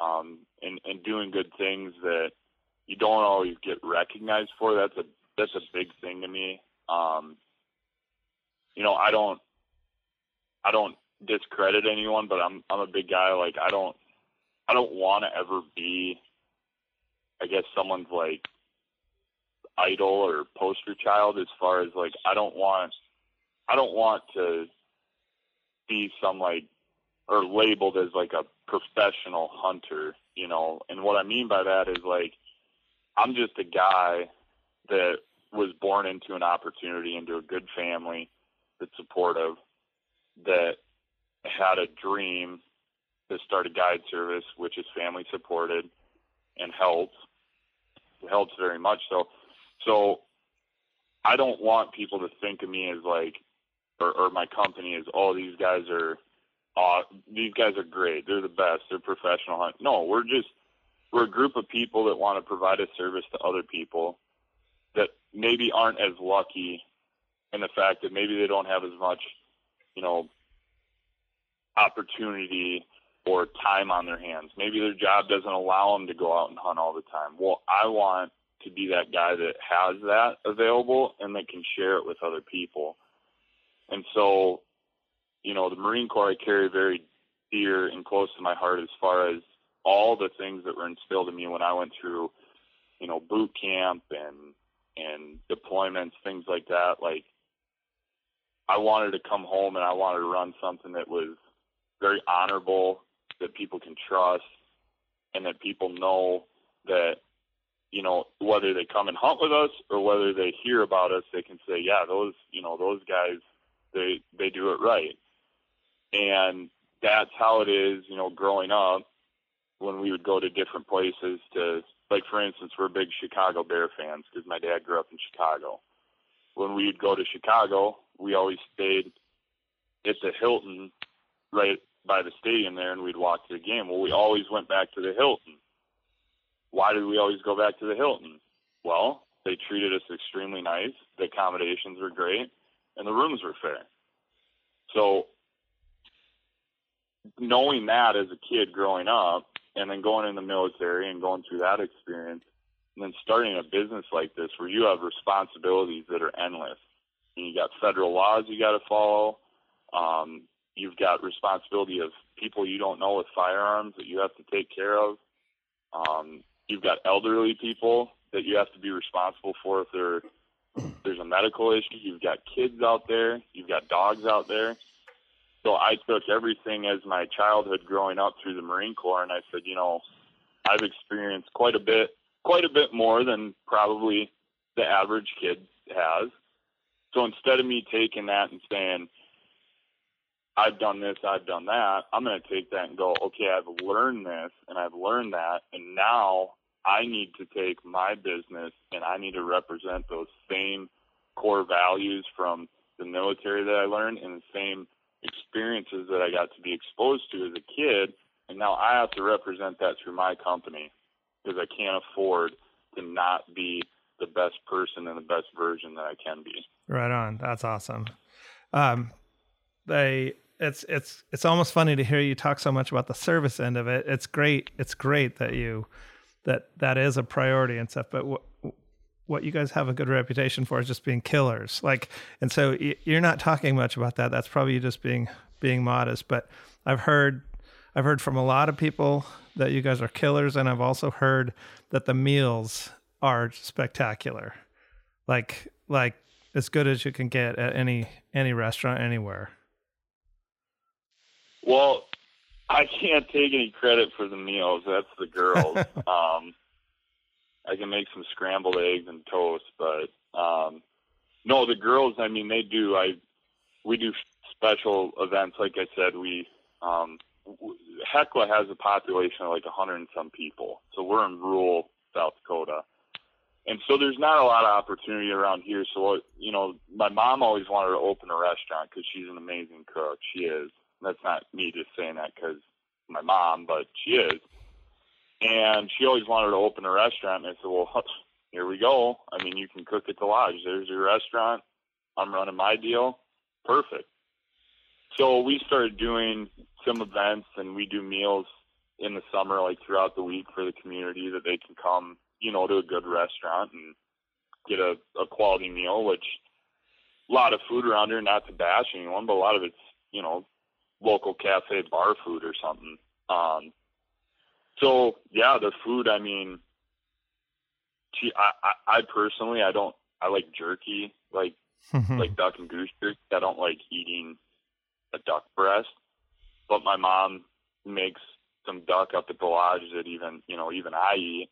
um, and, and doing good things that you don't always get recognized for. That's a that's a big thing to me. Um, you know, I don't I don't discredit anyone, but I'm I'm a big guy. Like I don't I don't want to ever be, I guess, someone's like idol or poster child. As far as like I don't want I don't want to be some like or labeled as like a professional hunter, you know. And what I mean by that is like I'm just a guy that was born into an opportunity, into a good family that's supportive, that had a dream to start a guide service, which is family supported and helps. helps very much so. So I don't want people to think of me as like, or, or my company as, oh, these guys are, uh, these guys are great. They're the best. They're professional. No, we're just, we're a group of people that want to provide a service to other people that maybe aren't as lucky in the fact that maybe they don't have as much, you know, opportunity or time on their hands. Maybe their job doesn't allow them to go out and hunt all the time. Well, I want to be that guy that has that available and that can share it with other people. And so, you know, the Marine Corps I carry very dear and close to my heart as far as all the things that were instilled in me when I went through, you know, boot camp and and deployments, things like that. Like I wanted to come home and I wanted to run something that was very honorable, that people can trust, and that people know that you know whether they come and hunt with us or whether they hear about us, they can say, yeah, those you know those guys they they do it right, and that's how it is. You know, growing up when we would go to different places to like for instance we're big chicago bear fans because my dad grew up in chicago. When we'd go to chicago we always stayed at the hilton right by the stadium there and we'd to the game. Well we always went back to the hilton. Why did we always go back to the hilton? Well they treated us extremely nice. The accommodations were great and the rooms were fair. So knowing that as a kid growing up and then going in the military and going through that experience and then starting a business like this where you have responsibilities that are endless. And you got federal laws you got to follow. Um, you've got responsibility of people you don't know with firearms that you have to take care of. Um, you've got elderly people that you have to be responsible for if there's a medical issue. You've got kids out there. You've got dogs out there so I took everything as my childhood growing up through the Marine Corps, and I said, you know, I've experienced quite a bit, quite a bit more than probably the average kid has. So instead of me taking that and saying, I've done this, I've done that, I'm going to take that and go, okay, I've learned this and I've learned that, and now I need to take my business and I need to represent those same core values from the military that I learned and the same experiences that I got to be exposed to as a kid, and now I have to represent that through my company because I can't afford to not be the best person and the best version that I can be. Right on. That's awesome. Um, they it's it's it's almost funny to hear you talk so much about the service end of it. It's great. It's great that you that that is a priority and stuff. But what what you guys have a good reputation for is just being killers. Like, and so you're not talking much about that. That's probably just being being modest. But I've heard I've heard from a lot of people that you guys are killers, and I've also heard that the meals are spectacular, like like as good as you can get at any any restaurant anywhere. Well, I can't take any credit for the meals. That's the girls. *laughs* um, I can make some scrambled eggs and toast, but um, no, the girls. I mean, they do. I we do special events. Like I said, we um, Hecla has a population of like a hundred and some people, so we're in rural South Dakota, and so there's not a lot of opportunity around here. So you know, my mom always wanted to open a restaurant because she's an amazing cook. She is. That's not me just saying that because my mom, but she is and she always wanted to open a restaurant. And I said, well, here we go. I mean, you can cook at the lodge. There's your restaurant. I'm running my deal. Perfect. So we started doing some events and we do meals in the summer, like throughout the week for the community that they can come, you know, to a good restaurant and get a, a quality meal, which a lot of food around here, not to bash anyone, but a lot of it's you know, local cafe bar food or something. Um, so yeah, the food. I mean, gee, I, I, I personally, I don't. I like jerky, like *laughs* like duck and goose jerky. I don't like eating a duck breast, but my mom makes some duck up at the lodge that even you know even I eat.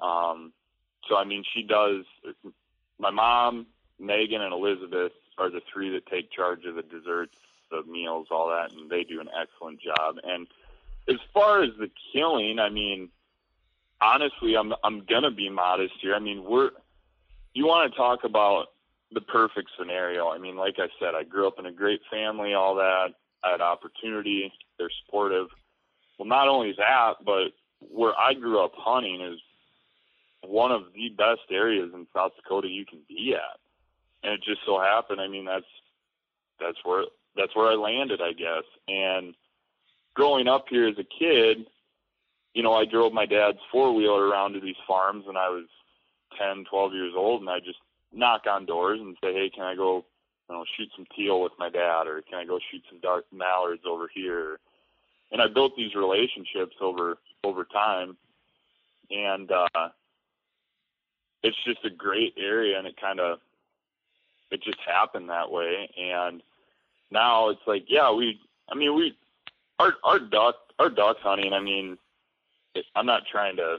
Um, so I mean, she does. My mom, Megan, and Elizabeth are the three that take charge of the desserts, the meals, all that, and they do an excellent job. And as far as the killing, I mean, honestly, I'm I'm gonna be modest here. I mean, we're you want to talk about the perfect scenario. I mean, like I said, I grew up in a great family, all that. I had opportunity. They're supportive. Well, not only that, but where I grew up hunting is one of the best areas in South Dakota you can be at. And it just so happened, I mean, that's that's where that's where I landed, I guess. And growing up here as a kid, you know, I drove my dad's four wheeler around to these farms when I was 10, 12 years old, and I just knock on doors and say, hey, can I go, you know, shoot some teal with my dad, or can I go shoot some dark mallards over here? And I built these relationships over over time, and uh, it's just a great area, and it kind of it just happened that way, and now it's like, yeah, we, I mean, we, our our duck our duck hunting, I mean, it, I'm not trying to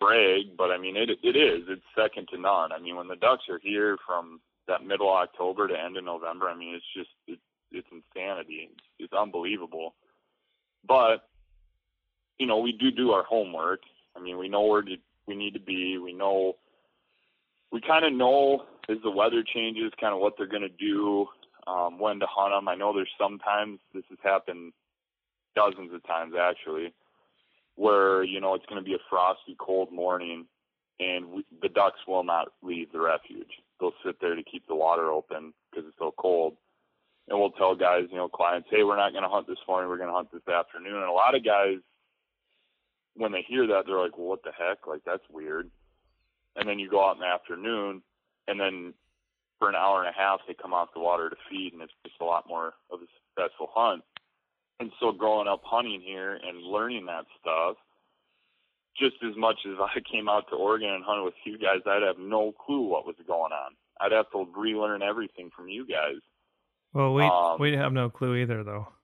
brag, but I mean it it is. It's second to none. I mean when the ducks are here from that middle of October to end of November, I mean it's just it, it's insanity. It's, it's unbelievable. But you know we do do our homework. I mean we know where to, we need to be. We know we kind of know as the weather changes, kind of what they're going to do, um, when to hunt them. I know there's sometimes this has happened dozens of times actually where you know it's going to be a frosty, cold morning, and we, the ducks will not leave the refuge. They'll sit there to keep the water open because it's so cold. And we'll tell guys, you know, clients, hey, we're not going to hunt this morning. We're going to hunt this afternoon. And a lot of guys, when they hear that, they're like, well, what the heck? Like that's weird. And then you go out in the afternoon, and then for an hour and a half they come off the water to feed, and it's just a lot more of a successful hunt and so growing up hunting here and learning that stuff, just as much as I came out to Oregon and hunted with you guys, I'd have no clue what was going on. I'd have to relearn everything from you guys. Well, we um, we have no clue either, though. *laughs*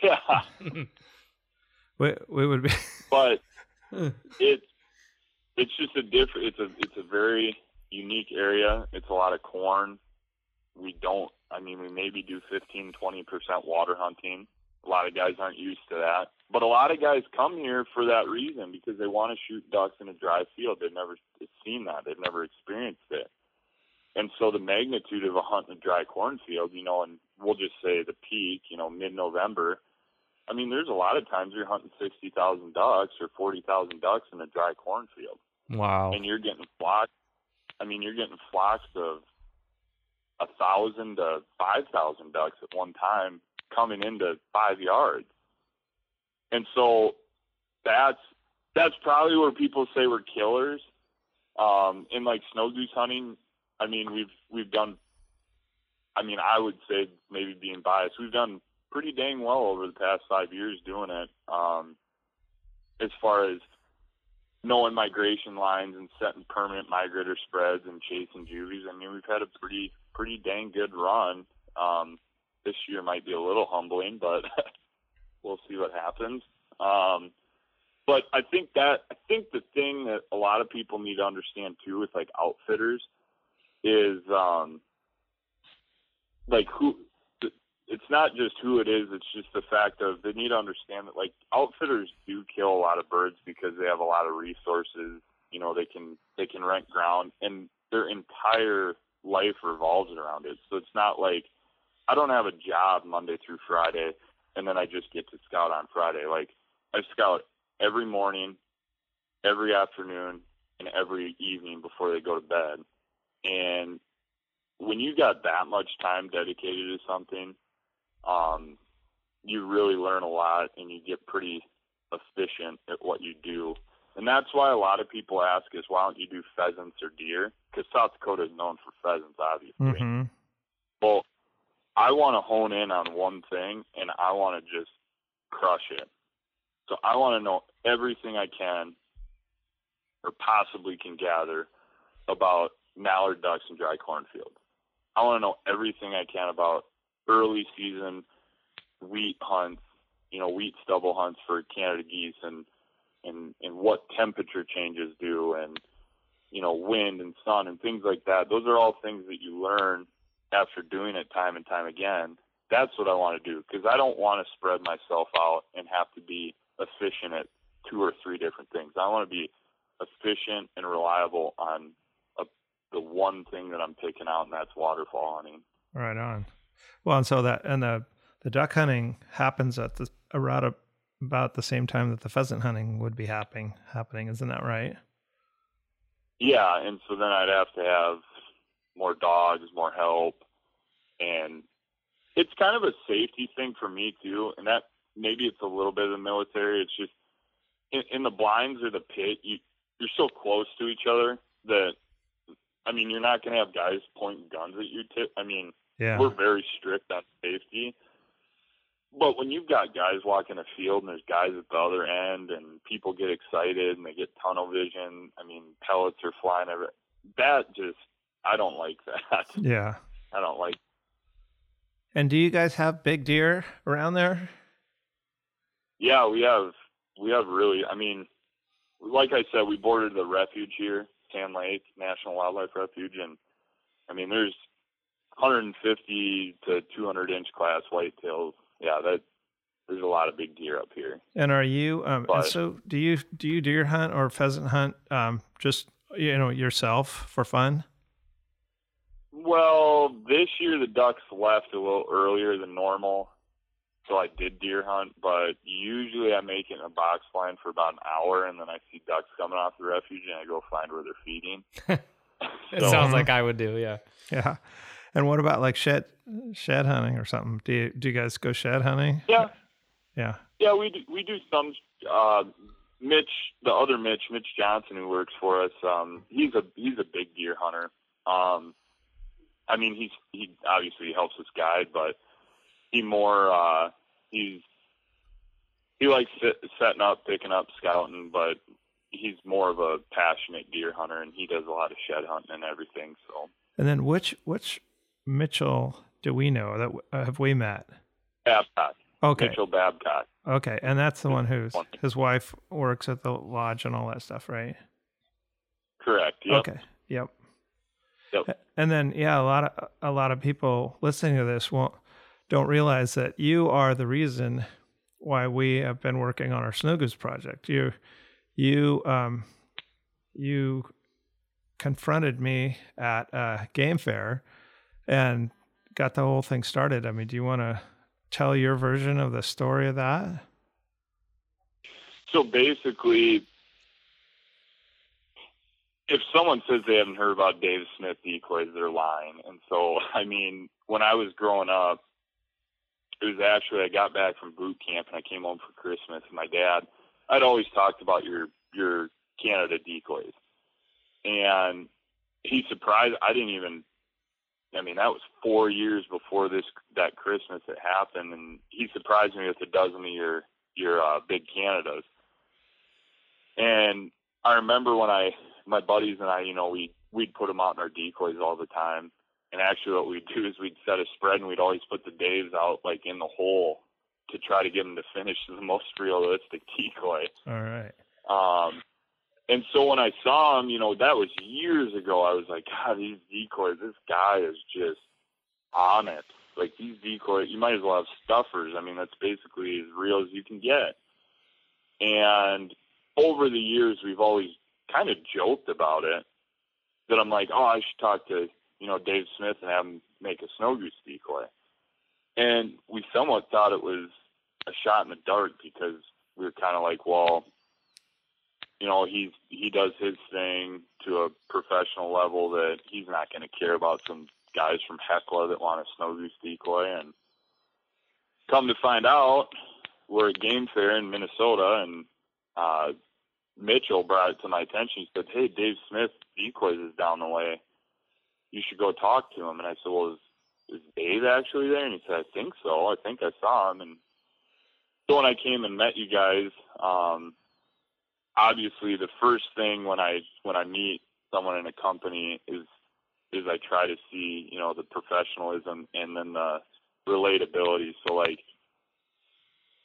Yeah. *laughs* we we would be, *laughs* but it's it's just a different. It's a it's a very unique area. It's a lot of corn. We don't I mean, we maybe do 15, 20% water hunting. A lot of guys aren't used to that. But a lot of guys come here for that reason because they want to shoot ducks in a dry field. They've never seen that. They've never experienced it. And so the magnitude of a hunt in a dry cornfield, you know, and we'll just say the peak, you know, mid-November. I mean, there's a lot of times you're hunting 60,000 ducks or 40,000 ducks in a dry cornfield. Wow. And you're getting flocks. I mean, you're getting flocks of a thousand to five thousand ducks at one time coming into five yards. And so that's that's probably where people say we're killers. Um, in like snow goose hunting, I mean we've we've done I mean I would say maybe being biased, we've done pretty dang well over the past five years doing it. Um, as far as knowing migration lines and setting permanent migrator spreads and chasing juvies. I mean, we've had a pretty pretty dang good run. Um, this year might be a little humbling, but *laughs* we'll see what happens. Um, but I think that I think the thing that a lot of people need to understand too with like outfitters is um, like who it's not just who it is it's just the fact of they need to understand that like outfitters do kill a lot of birds because they have a lot of resources you know they can they can rent ground and their entire life revolves around it. So it's not like I don't have a job Monday through Friday and then I just get to scout on Friday. Like I scout every morning, every afternoon, and every evening before they go to bed. And when you got that much time dedicated to something, um, you really learn a lot and you get pretty efficient at what you do. And that's why a lot of people ask us, why don't you do pheasants or deer? Because South Dakota is known for pheasants, obviously. Mm-hmm. Well, I want to hone in on one thing and I want to just crush it. So I want to know everything I can or possibly can gather about mallard ducks and dry cornfields. I want to know everything I can about early season wheat hunts, you know, wheat stubble hunts for Canada geese and and and what temperature changes do and you know wind and sun and things like that. Those are all things that you learn after doing it time and time again. That's what I want to do because I don't want to spread myself out and have to be efficient at two or three different things. I want to be efficient and reliable on a, the one thing that I'm picking out, and that's waterfowl hunting. Right on. Well, and so that and the the duck hunting happens at the around about the same time that the pheasant hunting would be happening. Happening, isn't that right? Yeah, and so then I'd have to have more dogs, more help, and it's kind of a safety thing for me too. And that maybe it's a little bit of the military. It's just in, in the blinds or the pit, you you're so close to each other that I mean, you're not going to have guys pointing guns at you. T- I I mean, Yeah. we're very strict on safety. But when you've got guys walking a field and there's guys at the other end and people get excited and they get tunnel vision, I mean, pellets are flying every that just I don't like that. *laughs* Yeah. I don't like And do you guys have big deer around there? Yeah, we have we have really I mean like I said, we bordered the refuge here, Sand Lake National Wildlife Refuge and I mean there's 150 to 200 inch class whitetails. Yeah, that there's a lot of big deer up here. And are you um and so do you do you deer hunt or pheasant hunt um just you know yourself for fun? Well, this year the ducks left a little earlier than normal, so I did deer hunt. But usually I make it in a box blind for about an hour, and then I see ducks coming off the refuge, and I go find where they're feeding. *laughs* It So- sounds like I would do. Yeah. *laughs* Yeah. And what about like shed shed hunting or something? Do you do you guys go shed hunting? Yeah, Yeah. yeah, we do, we do some. Uh, Mitch, the other Mitch, Mitch Johnson, who works for us, um, he's a he's a big deer hunter. Um, I mean, he's he obviously helps us guide, but he more uh, he's he likes sit, setting up, picking up, scouting, but he's more of a passionate deer hunter, and he does a lot of shed hunting and everything. So And then which which Mitchell do we know that uh, have we met? Babcock, Okay. Mitchell Babcock, Okay. And that's the one who's his wife works at the lodge and all that stuff, right? correct? Yep. Okay. Yep. Yep. And then yeah, a lot of a lot of people listening to this won't don't realize that you are the reason why we have been working on our snow goose project. You you um you confronted me at a game fair and got the whole thing started. I mean, do you want to tell your version of the story of that? So basically, if someone says they haven't heard about Dave Smith decoys, they're lying. And so, *laughs* I mean, when I was growing up, it was actually I got back from boot camp and I came home for Christmas. And my dad, I'd always talked about your your Canada decoys, and he surprised. I didn't even. I mean, that was four years before this that Christmas it happened, and he surprised me with a dozen of your your uh, big Canadas. And I remember when I my buddies and I, you know, we we'd put them out in our decoys all the time. And actually, what we'd *laughs* do is we'd set a spread and we'd always put the Daves out like in the hole to try to get them to finish the most realistic *laughs* decoy. All right. Um, and so when I saw him, you know, that was years ago. I was like, God, these decoys, this guy is just on it. Like these decoys, you might as well have stuffers. I mean, that's basically as real as you can get. And over the years, we've always kind of joked about it. That I'm like, oh, I should talk to you know Dave Smith and have him make a snow goose decoy. And we somewhat thought it was a shot in the dark because we were kind of like, well, you know, he's he does his thing to a professional level that he's not going to care about some guys from Hecla that want a snow goose decoy. And come to find out, we're at Game Fair in Minnesota, and uh, Mitchell brought it to my attention. He said, "Hey, Dave Smith decoys is down the way. You should go talk to him." And I said, "Well, is is Dave actually there? And he said, I think so. I think I saw him. And so when I came and met you guys, um, obviously the first thing when I when I meet someone in a company is is I try to see you know the professionalism and then the relatability. So like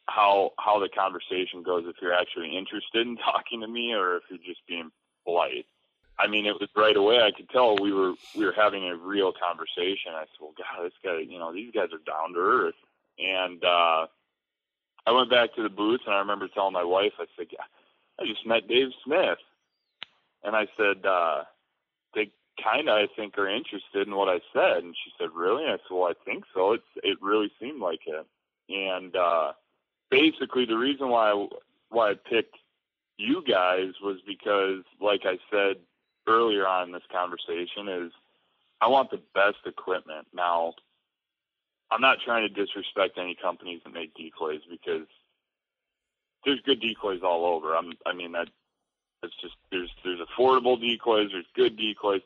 how how the conversation goes if you're actually interested in *laughs* talking to me or if you're just being polite. I mean, it was right away. I could tell we were we were having a real conversation. I said, "Well, God, this guy, you know, these guys are down to earth." And uh, I went back to the booth, and I remember telling my wife, I said, yeah, "I just met Dave Smith," and I said, uh, "They kind of, I think, are interested in what I said." And she said, "Really?" And I said, "Well, I think so. It's it really seemed like it." And uh, basically, the reason why I, why I picked you guys was because, like I said earlier on in this conversation is I want the best equipment. Now, I'm not trying to disrespect any companies that make decoys because there's good decoys all over. I'm, I mean that it's just there's there's affordable decoys, there's good decoys,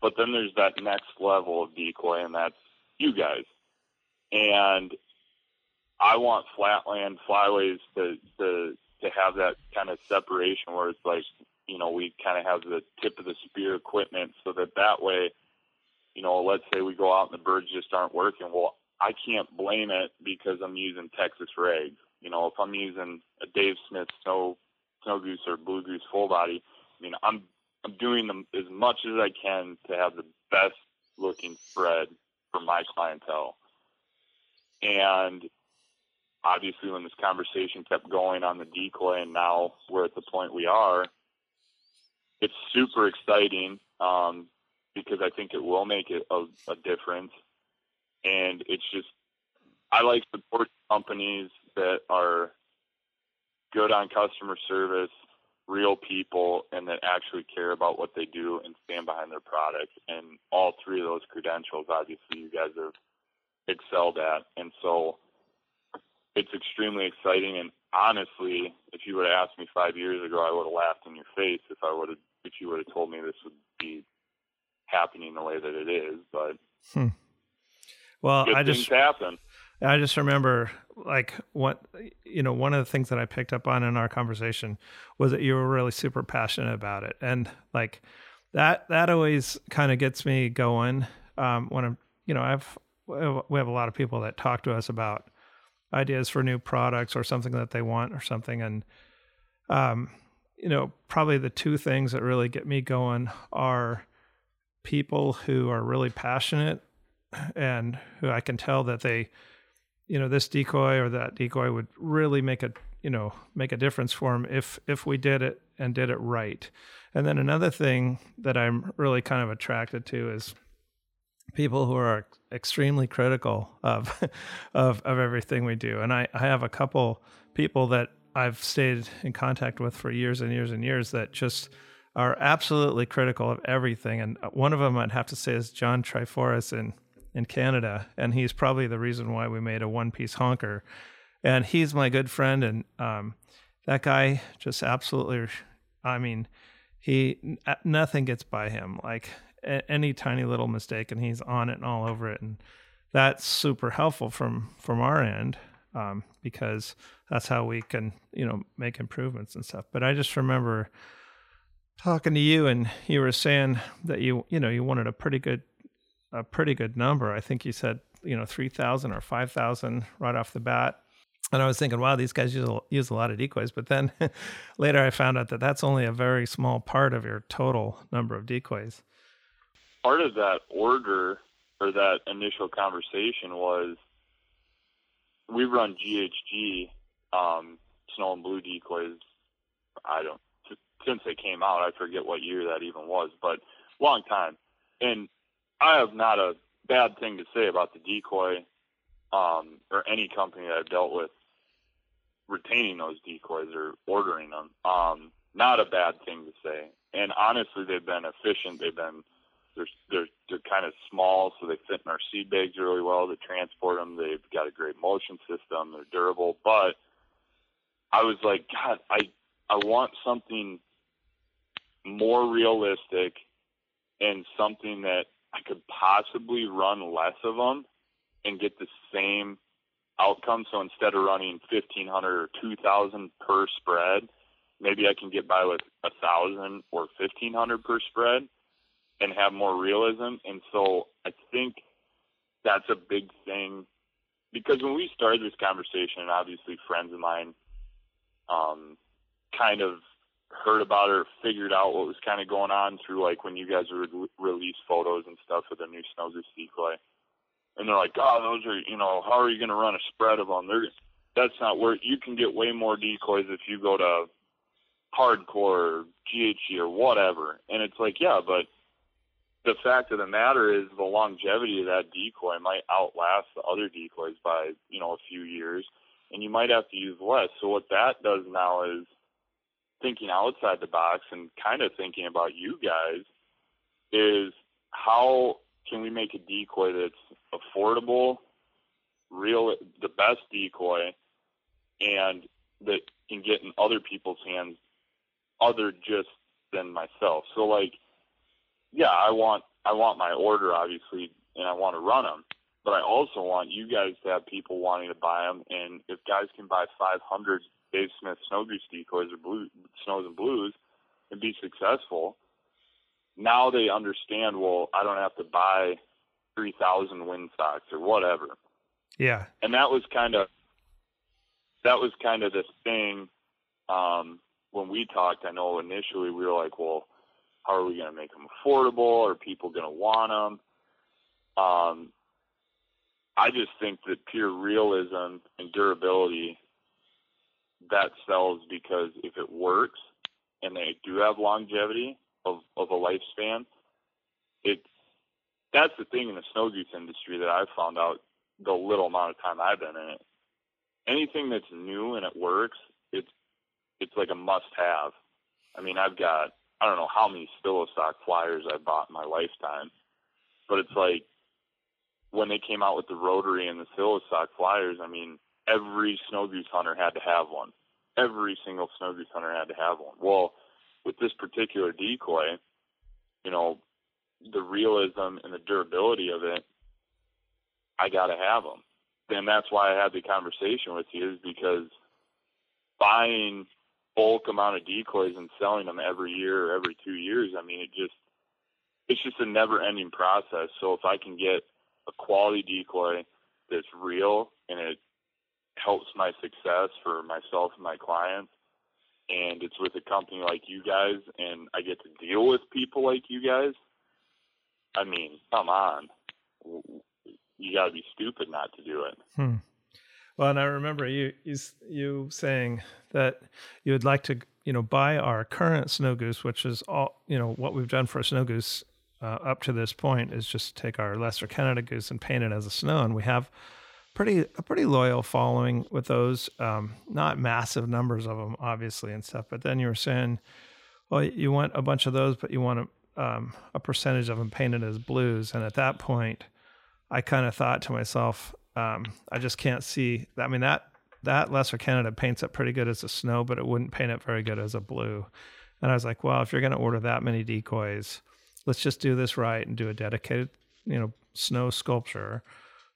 but then there's that next level of decoy, and that's you guys. And I want flatland flyways to to to have that kind of separation where it's like you know, we kind of have the tip of the spear equipment so that that way, you know, let's say we go out and the birds just aren't working. Well, I can't blame it because I'm using Texas rags. You know, if I'm using a Dave Smith snow snow goose or blue goose full body, I mean, I'm I'm doing them as much as I can to have the best looking spread for my clientele. And obviously, when this conversation kept going on the decoy, and now we're at the point we are, it's super exciting um, because I think it will make it a, a difference. And it's just, I like support companies that are good on customer service, real people, and that actually care about what they do and stand behind their product. And all three of those credentials, obviously, you guys have excelled at. And so it's extremely exciting. And honestly, if you would have asked me five years ago, I would have laughed in your face if I would have if you would have told me this would be happening the way that it is. But hmm. well, I just happen. I just remember like what you know one of the things that I picked up on in our conversation was that you were really super passionate about it. And like that that always kind of gets me going um, when I'm you know I've we have a lot of people that talk to us about ideas for new products or something that they want or something. And um, you know, probably the two things that really get me going are people who are really passionate and who I can tell that they, you know, this decoy or that decoy would really make a, you know, make a difference for them if if we did it and did it right. And then another thing that I'm really kind of attracted to is people who are extremely critical of *laughs* of of everything we do. And I, I have a couple people that I've stayed in contact with for years and years and years that just are absolutely critical of everything. And uh, one of them I'd have to say is John Triforis in in Canada, and he's probably the reason why we made a one piece honker. And he's my good friend, and um, that guy just absolutely. I mean, he nothing gets by him. Like any tiny little mistake, and he's on it and all over it, and that's super helpful from from our end um, because that's how we can you know make improvements and stuff but i just remember talking to you and you were saying that you you know you wanted a pretty good a pretty good number i think you said you know 3000 or 5000 right off the bat and i was thinking wow these guys use a, use a lot of decoys but then *laughs* later i found out that that's only a very small part of your total number of decoys part of that order or that initial conversation was we run GHG um, snow and blue decoys. I don't since they came out. I forget what year that even was, but long time. And I have not a bad thing to say about the decoy um, or any company that I've dealt with retaining those decoys or ordering them. Um, not a bad thing to say. And honestly, they've been efficient. They've been they're they're they're kind of small, so they fit in our seed bags really well to transport them. They've got a great motion system. They're durable, but I was like, God, I I want something more realistic and something that I could possibly run less of them and get the same outcome. So instead of running 1500 or 2000 per spread, maybe I can get by with thousand or 1500 per spread and have more realism. And so I think that's a big thing because when we started this conversation, and obviously friends of mine, um, kind of heard about or figured out what was kind of going on through like when you guys would re- release photos and stuff of the new snow goose decoy. And they're like, oh, those are, you know, how are you going to run a spread of them? They're, that's not where you can get way more decoys if you go to hardcore or GHG or whatever. And it's like, yeah, but the fact of the matter is the longevity of that decoy might outlast the other decoys by, you know, a few years and you might have to use less. So what that does now is thinking outside the box and kind of thinking about you guys is how can we make a decoy that's affordable, real, the best decoy, and that can get in other people's hands other just than myself. So like, yeah, I want I want my order obviously, and I want to run them, but I also want you guys to have people wanting to buy them. And if guys can buy 500 Dave Smith snow goose decoys or blue snows and blues and be successful, now they understand. Well, I don't have to buy 3,000 wind socks or whatever. Yeah, and that was kind of that was kind of the thing um, when we talked. I know initially we were like, well, how are we going to make them affordable? Are people going to want them? Um, I just think that pure realism and durability that sells because if it works and they do have longevity of, of a lifespan, it that's the thing in the snow goose industry that I've found out the little amount of time I've been in it. Anything that's new and it works, it's it's like a must have. I mean, I've got I don't know how many Sillosock flyers I bought in my lifetime, but it's like when they came out with the rotary and the Sillosock flyers, I mean, every snow goose hunter had to have one. Every single snow goose hunter had to have one. Well, with this particular decoy, you know, the realism and the durability of it, I got to have them. And that's why I had the conversation with you is because buying bulk amount of decoys and selling them every year or every two years, I mean, it just, it's just a never ending process. So if I can get a quality decoy that's real and it helps my success for myself and my clients, and it's with a company like you guys, and I get to deal with people like you guys, I mean, come on. You got to be stupid not to do it. Hmm. Well, and I remember you, you you saying that you would like to, you know, buy our current snow goose, which is all, you know, what we've done for a snow goose uh, up to this point is just take our lesser Canada goose and paint it as a snow, and we have pretty a pretty loyal following with those. Um, not massive numbers of them, obviously, and stuff. But then you were saying, well, you want a bunch of those, but you want a, um, a percentage of them painted as blues, and at that point, I kind of thought to myself, um, I just can't see. I mean that that Lesser Canada paints it pretty good as a snow, but it wouldn't paint it very good as a blue. And I was like, well, if you're going to order that many decoys, let's just do this right and do a dedicated, you know, snow sculpture,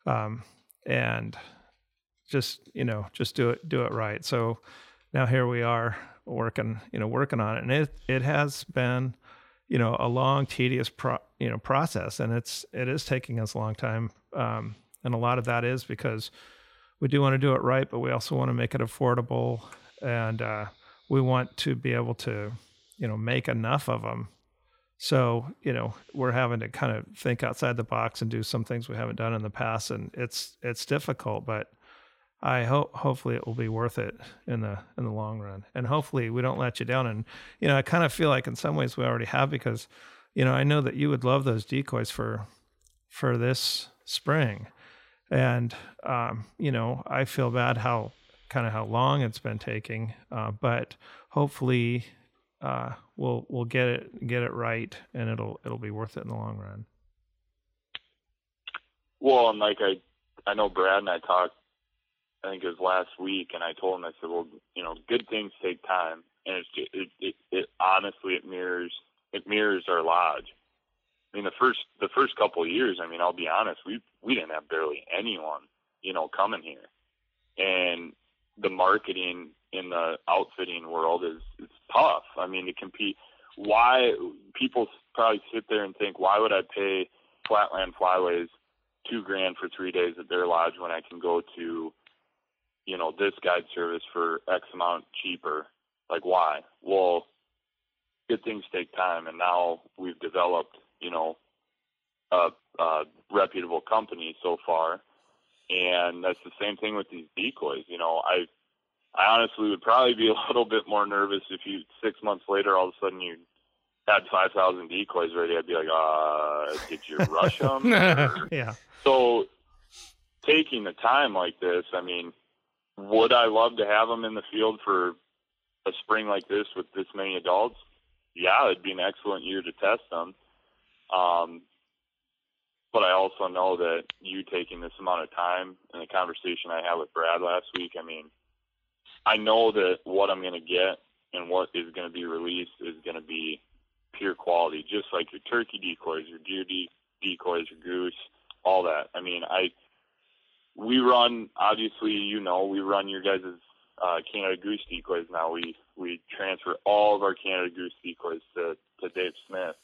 um, and just you know just do it do it right. So now here we are working you know working on it, and it it has been you know a long tedious pro, you know process, and it's it is taking us a long time. Um, and a lot of that is because we do want to do it right, but we also want to make it affordable, and uh, we want to be able to, you know, make enough of them. So you know, we're having to kind of think outside the box and do some things we haven't done in the past, and it's it's difficult, but I hope hopefully it will be worth it in the in the long run, and hopefully we don't let you down. And you know, I kind of feel like in some ways we already have because, you know, I know that you would love those decoys for for this spring and um, you know I feel bad how kind of how long it's been taking, uh, but hopefully uh, we'll we'll get it get it right, and it'll it'll be worth it in the long run. Well, and like I I know Brad and I talked, I think it was last week, and I told him I said, well, you know, good things take time, and it's just, it it, it honestly it mirrors it mirrors our lodge. I mean, the first the first couple of years, I mean, I'll be honest, we we didn't have barely anyone, you know, coming here, and the marketing in the outfitting world is it's tough. I mean, to compete, why people probably sit there and think, why would I pay Flatland Flyways two grand for three days at their lodge when I can go to, you know, this guide service for X amount cheaper? Like, why? Well, good things take time, and now we've developed, you know, a, a reputable company so far, and that's the same thing with these decoys. You know, I, I honestly would probably be *laughs* a little bit more nervous if you six months later all of a sudden you had five thousand decoys ready. I'd be like, uh, did you rush *laughs* them? *laughs* Yeah. so taking the time like this, I mean, would I love to have them in the field for a spring like this with this many adults? Yeah, it'd be an excellent year to test them. Um, but I also know that you taking this amount of time and the conversation I had with Brad last week, I mean, I know that what I'm going to get and what is going to be released is going to be pure quality, just like your turkey decoys, your deer de- decoys, your goose, all that. I mean, I we run obviously, you know, we run your guys' uh, Canada Goose decoys now. We we transfer all of our Canada Goose decoys to to Dave Smith,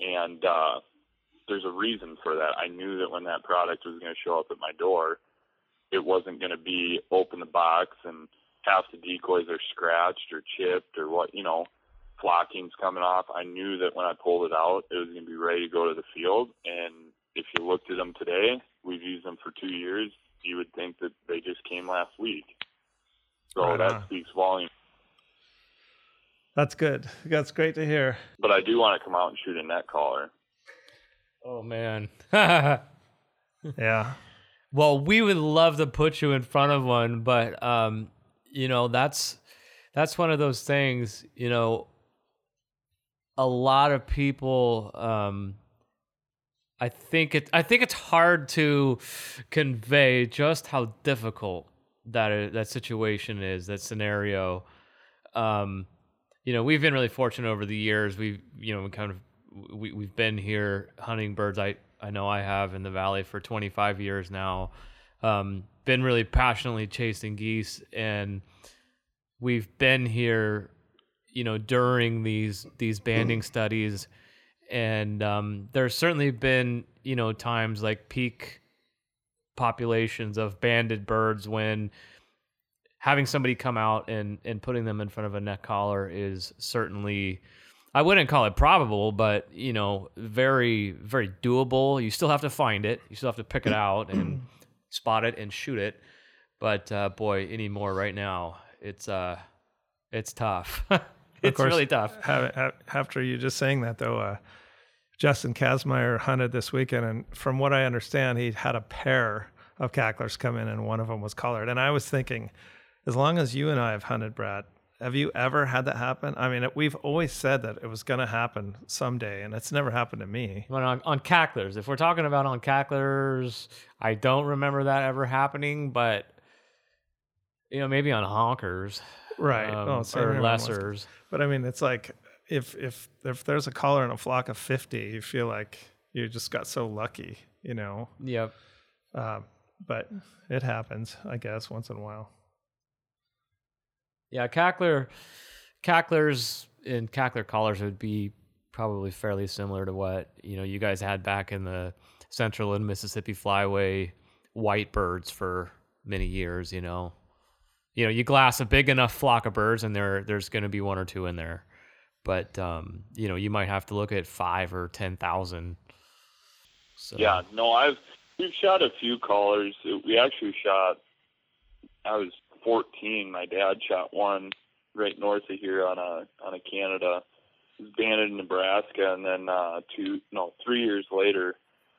and uh, there's a reason for that. I knew that when that product was going to show up at my door, it wasn't going to be open the box and half the decoys are scratched or chipped or what you know flocking's coming off. I knew that when I pulled it out, it was going to be ready to go to the field. And if you looked at them today, we've used them for two years. You would think that they just came last week. So Right that on. speaks volumes. That's good. That's great to hear. But I do want to come out and shoot a net caller. Oh man. *laughs* Yeah. well, we would love to put you in front of one, but um, you know, that's that's one of those things, you know, a lot of people um I think it I think it's hard to convey just how difficult that that situation is, that scenario. Um you know, we've been really fortunate over the years. We've, you know, we kind of we we've been here hunting birds. I I know I have in the valley for 25 years now. Um, been really passionately chasing geese, and we've been here, you know, during these these banding studies, and um, there's certainly been, you know, times like peak populations of banded birds when having somebody come out and and putting them in front of a neck collar is certainly I wouldn't call it probable, but you know, very very doable. You still have to find it. You still have to pick it out and *clears throat* spot it and shoot it. But uh, boy, anymore right now, it's uh it's tough. *laughs* it's course. really tough. Ha- ha- After you just saying that, though, uh, Justin Kazmaier hunted this weekend, and from what I understand, he had a pair of cacklers come in, and one of them was colored. And I was thinking, as long as you and I have hunted, Brad, have you ever had that happen? I mean, we've always said that it was going to happen someday, and it's never happened to me. But on, on cacklers, if we're talking about on cacklers, I don't remember that ever happening, but you know, maybe on honkers, Right. um, oh, same or lessers. But I mean, it's like if if if there's a caller in a flock of fifty, you feel like you just got so lucky, you know. Yep. Um, but it happens, I guess, once in a while. Yeah, cackler, cacklers and cackler collars would be probably fairly similar to what you know you guys had back in the Central and Mississippi Flyway white birds for many years. You know, you know, you glass a big enough flock of birds, and there there's going to be one or two in there, but um, you know, you might have to look at five or ten thousand. So, Yeah, no, I've we've shot a few callers. We actually shot. I was 14. My dad shot one right north of here on a on a Canada. It was banded in Nebraska, and then uh, two no three years later,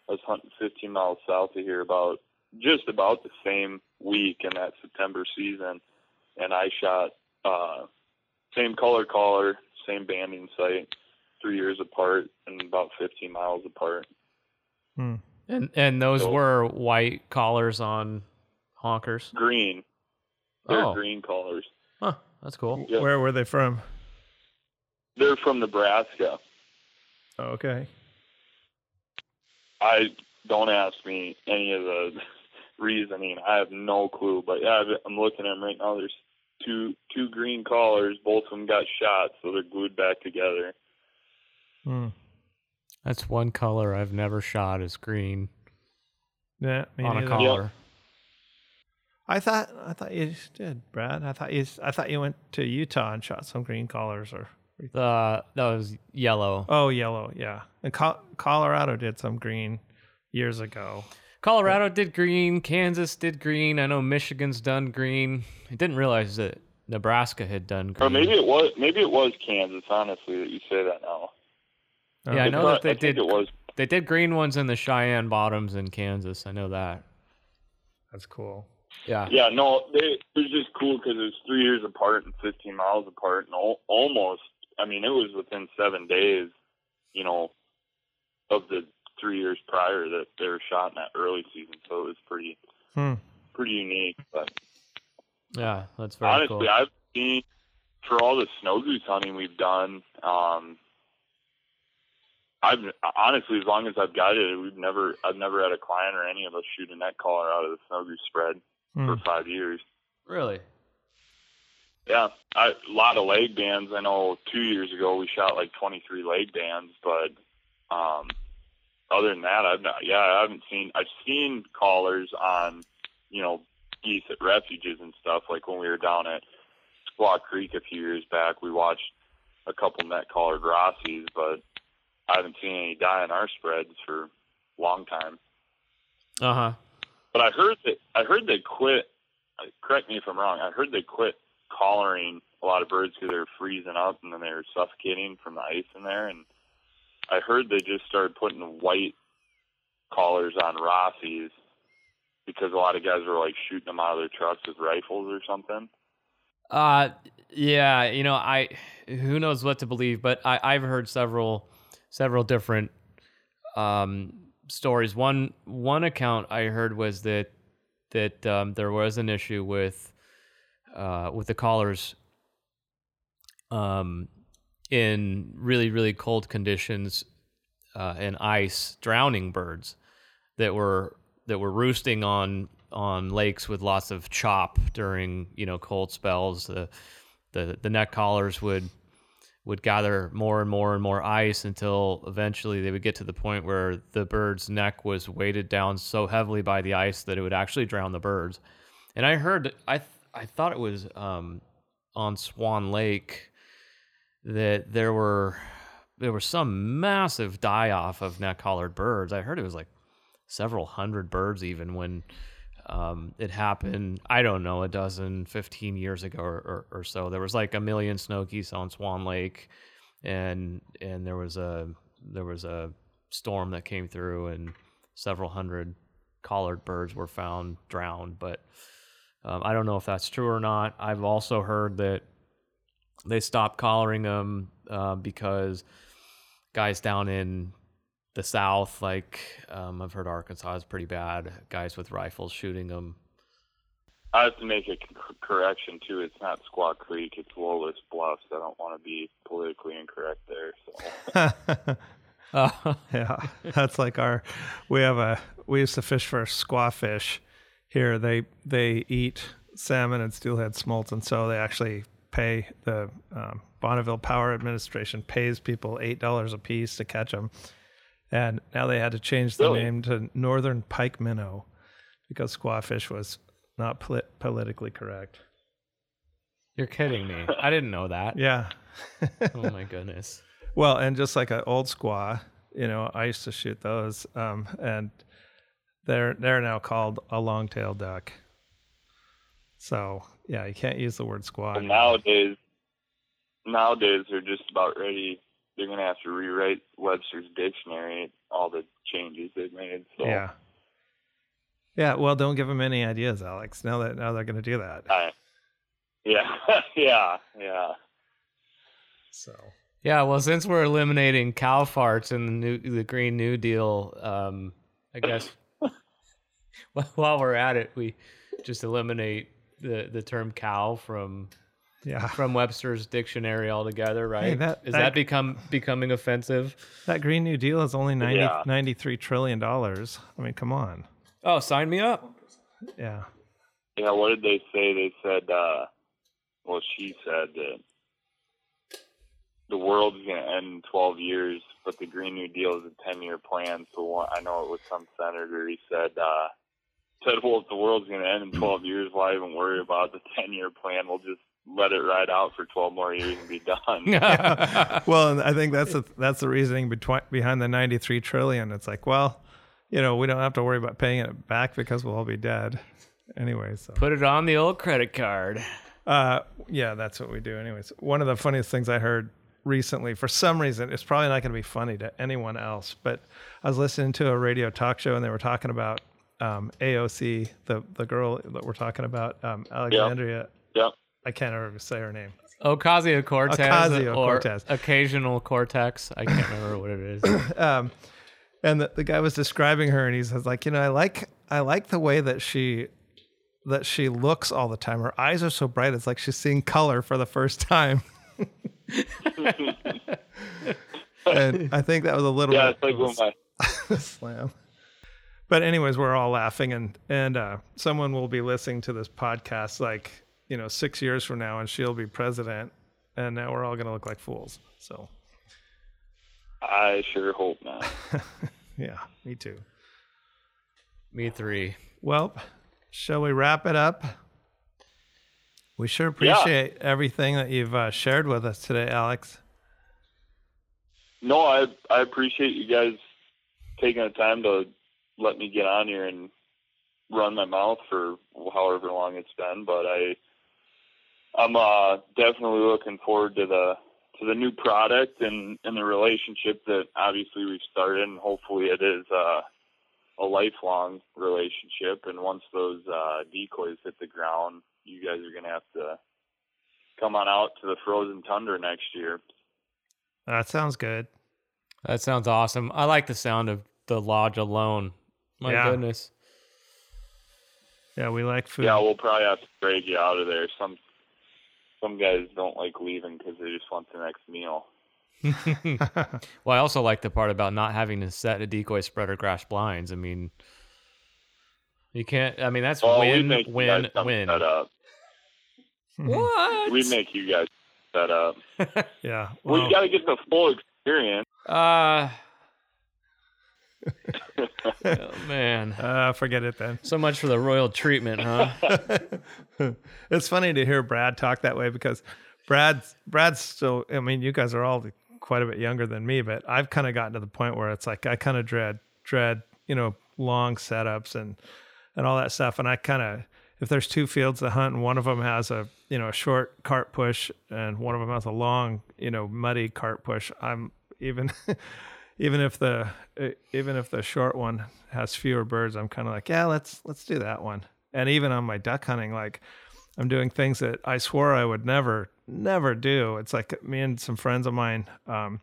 I was hunting 15 miles south of here about just about the same week in that September season, and I shot uh, same color collar, same banding site, three years apart and about 15 miles apart. Hmm. and and those So- were white collars on honkers. Green. They're Oh. green collars. Huh, that's cool. Yeah. Where were they from? They're from Nebraska. Oh, okay. I don't ask me any of the *laughs* reasoning. I have no clue. But yeah, I'm looking at them right now. There's two two green collars. Both of them got shot, so they're glued back together. Hmm. That's one color I've never shot is green Yeah, me on a neither. collar. I thought I thought you did, Brad. I thought you I thought you went to Utah and shot some green collars or The that was yellow. oh yellow, yeah. And Col- Colorado did some green years ago. Colorado did green. Kansas did green. I know Michigan's done green. I didn't realize that Nebraska had done green. Or maybe it was maybe it was Kansas. Honestly, that you say that now. Oh. Yeah, I know not- that they I did. It was They did green ones in the Cheyenne Bottoms in Kansas. I know that. That's cool. Yeah. Yeah, no, they, it was just cool because it was three years apart and 15 miles apart, and al- almost. I mean, it was within seven days, you know, of the three years prior that they were shot in that early season. So it was pretty, Hmm. pretty unique. But Yeah, that's very honestly, cool. I've seen for all the snow goose hunting we've done. Um, I've honestly, as long as I've guided, we've never, I've never had a client or any of us shoot a neck collar out of the snow goose spread Hmm. for five years. Really? Yeah, I, a lot of leg bands. I know two years ago we shot like 23 leg bands, but um, other than that, I've not. Yeah, I haven't seen. I've seen callers on, you know, geese at refuges and stuff. Like when we were down at Squaw Creek a few years back, we watched a couple neck collar Rossies, but I haven't seen any die in our spreads for a long time. Uh huh. But I heard that I heard they quit. Correct me if I'm wrong. I heard they quit collaring a lot of birds because they were freezing up and then they were suffocating from the ice in there. And I heard they just started putting white collars on Rossies because a lot of guys were like shooting them out of their trucks with rifles or something. Uh, yeah. You know, I who knows what to believe, but I I've heard several several different um stories. One one account I heard was that that um, there was an issue with uh with the collars um in really really cold conditions uh, and ice drowning birds that were that were roosting on on lakes with lots of chop during you know cold spells the the the neck collars would would gather more and more and more ice until eventually they would get to the point where the bird's neck was weighted down so heavily by the ice that it would actually drown the birds. And i heard i th- i thought it was um on swan lake that there were there was some massive die off of neck collared birds. I heard it was like several hundred birds even when um, it happened i don't know a dozen 15 years ago or, or, or so. There was like a million snow geese on swan lake and and there was a there was a storm that came through and several hundred collared birds were found drowned but um, i don't know if that's true or not. I've also heard that they stopped collaring them uh, because guys down in the South, like um, I've heard Arkansas is pretty bad. Guys with rifles shooting them. I have to make a c- correction too. It's not Squaw Creek. It's Loess Bluffs. I don't want to be politically incorrect there. So Uh, *laughs* yeah, that's like our. We have a. We used to fish for squawfish. Here they they eat salmon and steelhead smolts, and so they actually pay the um, Bonneville Power Administration pays people eight dollars a piece to catch them, and now they had to change the Really? name to Northern Pike Minnow because squawfish was not polit- politically correct. you're kidding me. I didn't know that. *laughs* Yeah. Oh my goodness. Well, and just like an old squaw, you know, I used to shoot those, um, and they're they're now called a long-tailed duck. So yeah, you can't use the word squaw. But anymore. nowadays, nowadays they're just about ready. They're gonna have to rewrite Webster's dictionary. All the changes they've made. So Yeah. Yeah. Well, don't give them any ideas, Alex. Now that now they're going to do that. I, yeah, *laughs* yeah, yeah. So Yeah, well, since we're eliminating cow farts in the new the Green New Deal, um, I guess *laughs* while we're at it, we just eliminate the the term cow from Yeah. from Webster's dictionary altogether, right? that- Is that- that become becoming offensive? That Green New Deal is only 90, Yeah. 93 trillion dollars. I mean, come on. Oh, sign me up. Yeah. Yeah, what did they say? They said, uh, well, she said that the world's going to end in 12 years, but the Green New Deal is a 10 year plan. So one, I know it was some senator. He said, uh, said, well, if the world's going to end in 12 years, why even worry about the *laughs* 10 year plan? We'll just let it ride out for 12 more years and be done. *laughs* *laughs* Well, I think that's the that's the reasoning between behind the 93 trillion. It's like, well, you know, we don't have to worry about paying it back because we'll all be dead anyway. So, Put it on the old credit card. uh, yeah, that's what we do. Anyways, one of the funniest things I heard recently, for some reason, it's probably not going to be funny to anyone else, but I was listening to a radio talk show and they were talking about um, AOC, the the girl that we're talking about, um, Alexandria. yep. I can't ever say her name. Ocasio Cortez or Ocasio-Cortez. occasional cortex. I can't remember what it is. *coughs* um, and the, the guy was describing her, and he says, like, you know, I like I like the way that she that she looks all the time. Her eyes are so bright; it's like she's seeing color for the first time. *laughs* and I think that was a little Yeah, bit it's like of when *laughs* a my, slam. But anyways, we're all laughing, and and uh, someone will be listening to this podcast like you know six years from now, and she'll be president, and now we're all gonna look like fools. So I sure hope not. *laughs* yeah, me too. Me three. Well, shall we wrap it up? We sure appreciate everything that you've uh, shared with us today, Alex. No, I I appreciate you guys taking the time to let me get on here and run my mouth for however long it's been. But I I'm uh, definitely looking forward to the to the new product and and the relationship that obviously we've started, and hopefully it is uh, a lifelong relationship. And once those uh, decoys hit the ground, you guys are gonna have to come on out to the frozen tundra next year. That sounds good. That sounds awesome. I like the sound of the lodge alone. My Yeah. goodness. Yeah, we like food. Yeah, we'll probably have to drag you out of there. Some some guys don't like leaving because they just want the next meal. *laughs* Well, I also like the part about not having to set a decoy spread or grass blinds. I mean, you can't. I mean, that's Oh, we win, win, win. set up. *laughs* What? We make you guys set up. *laughs* yeah. Well, Well, you got to get the full experience. Uh, *laughs* oh, man. uh, forget it then. So much for the royal treatment, huh? *laughs* it's funny to hear Brad talk that way because Brad's Brad's still. I mean, you guys are all quite a bit younger than me, but I've kind of gotten to the point where it's like I kind of dread dread you know long setups and and all that stuff, and I kind of if there's two fields to hunt and one of them has a you know a short cart push and one of them has a long you know muddy cart push, I'm even. *laughs* even if the uh, even if the short one has fewer birds, I'm kind of like, yeah, let's let's do that one. And even on my duck hunting, like I'm doing things that I swore I would never never do. It's like me and some friends of mine um,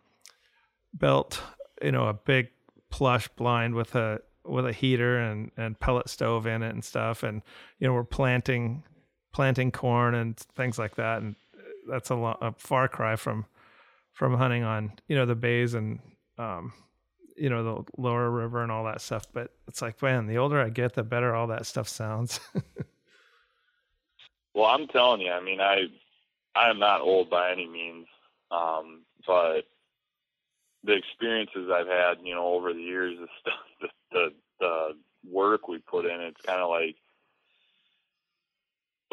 built, you know, a big plush blind with a with a heater and and pellet stove in it and stuff, and you know we're planting planting corn and things like that, and that's a, lo- a far cry from from hunting on you know the bays and um, you know the lower river and all that stuff. But it's like, man, the older I get, the better all that stuff sounds. *laughs* Well, I'm telling you, I mean, I I am not old by any means, um, but the experiences I've had, you know, over the years, the stuff, the the, the work we put in, it's kind of like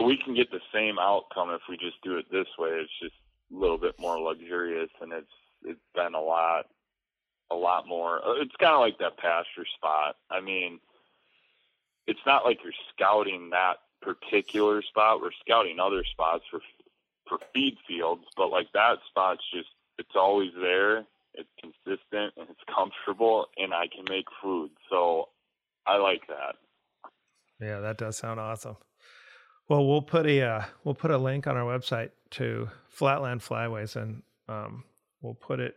we can get the same outcome if we just do it this way. It's just a little bit more luxurious, and it's it's been a lot a lot more. uh, It's kind of like that pasture spot. I mean, it's not like you're scouting that particular spot. We're scouting other spots for for feed fields, but like that spot's just it's always there. It's consistent and it's comfortable, and I can make food. So I like that. Yeah, that does sound awesome. Well, we'll put a uh, we'll put a link on our website to Flatland Flyways, and um, we'll put it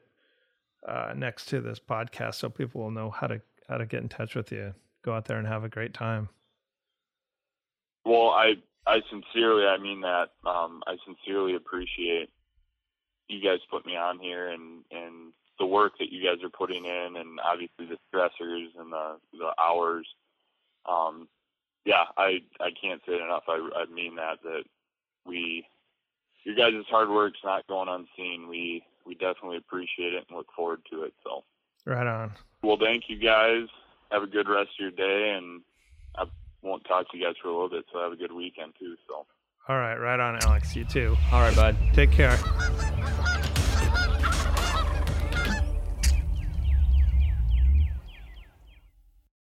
uh, next to this podcast so people will know how to how to get in touch with you. Go out there and have a great time. Well, I I sincerely, I mean that. Um, I sincerely appreciate you guys put me on here and and the work that you guys are putting in, and obviously the stressors and the the hours. Um, yeah, I I can't say it enough. I I mean that that we your guys' hard work's not going unseen. We we definitely appreciate it and look forward to it. So right on. Well, thank you guys. Have a good rest of your day, and I won't talk to you guys for a little bit. So have a good weekend too. So. All right, right on, Alex. You too. All right, bud. Take care.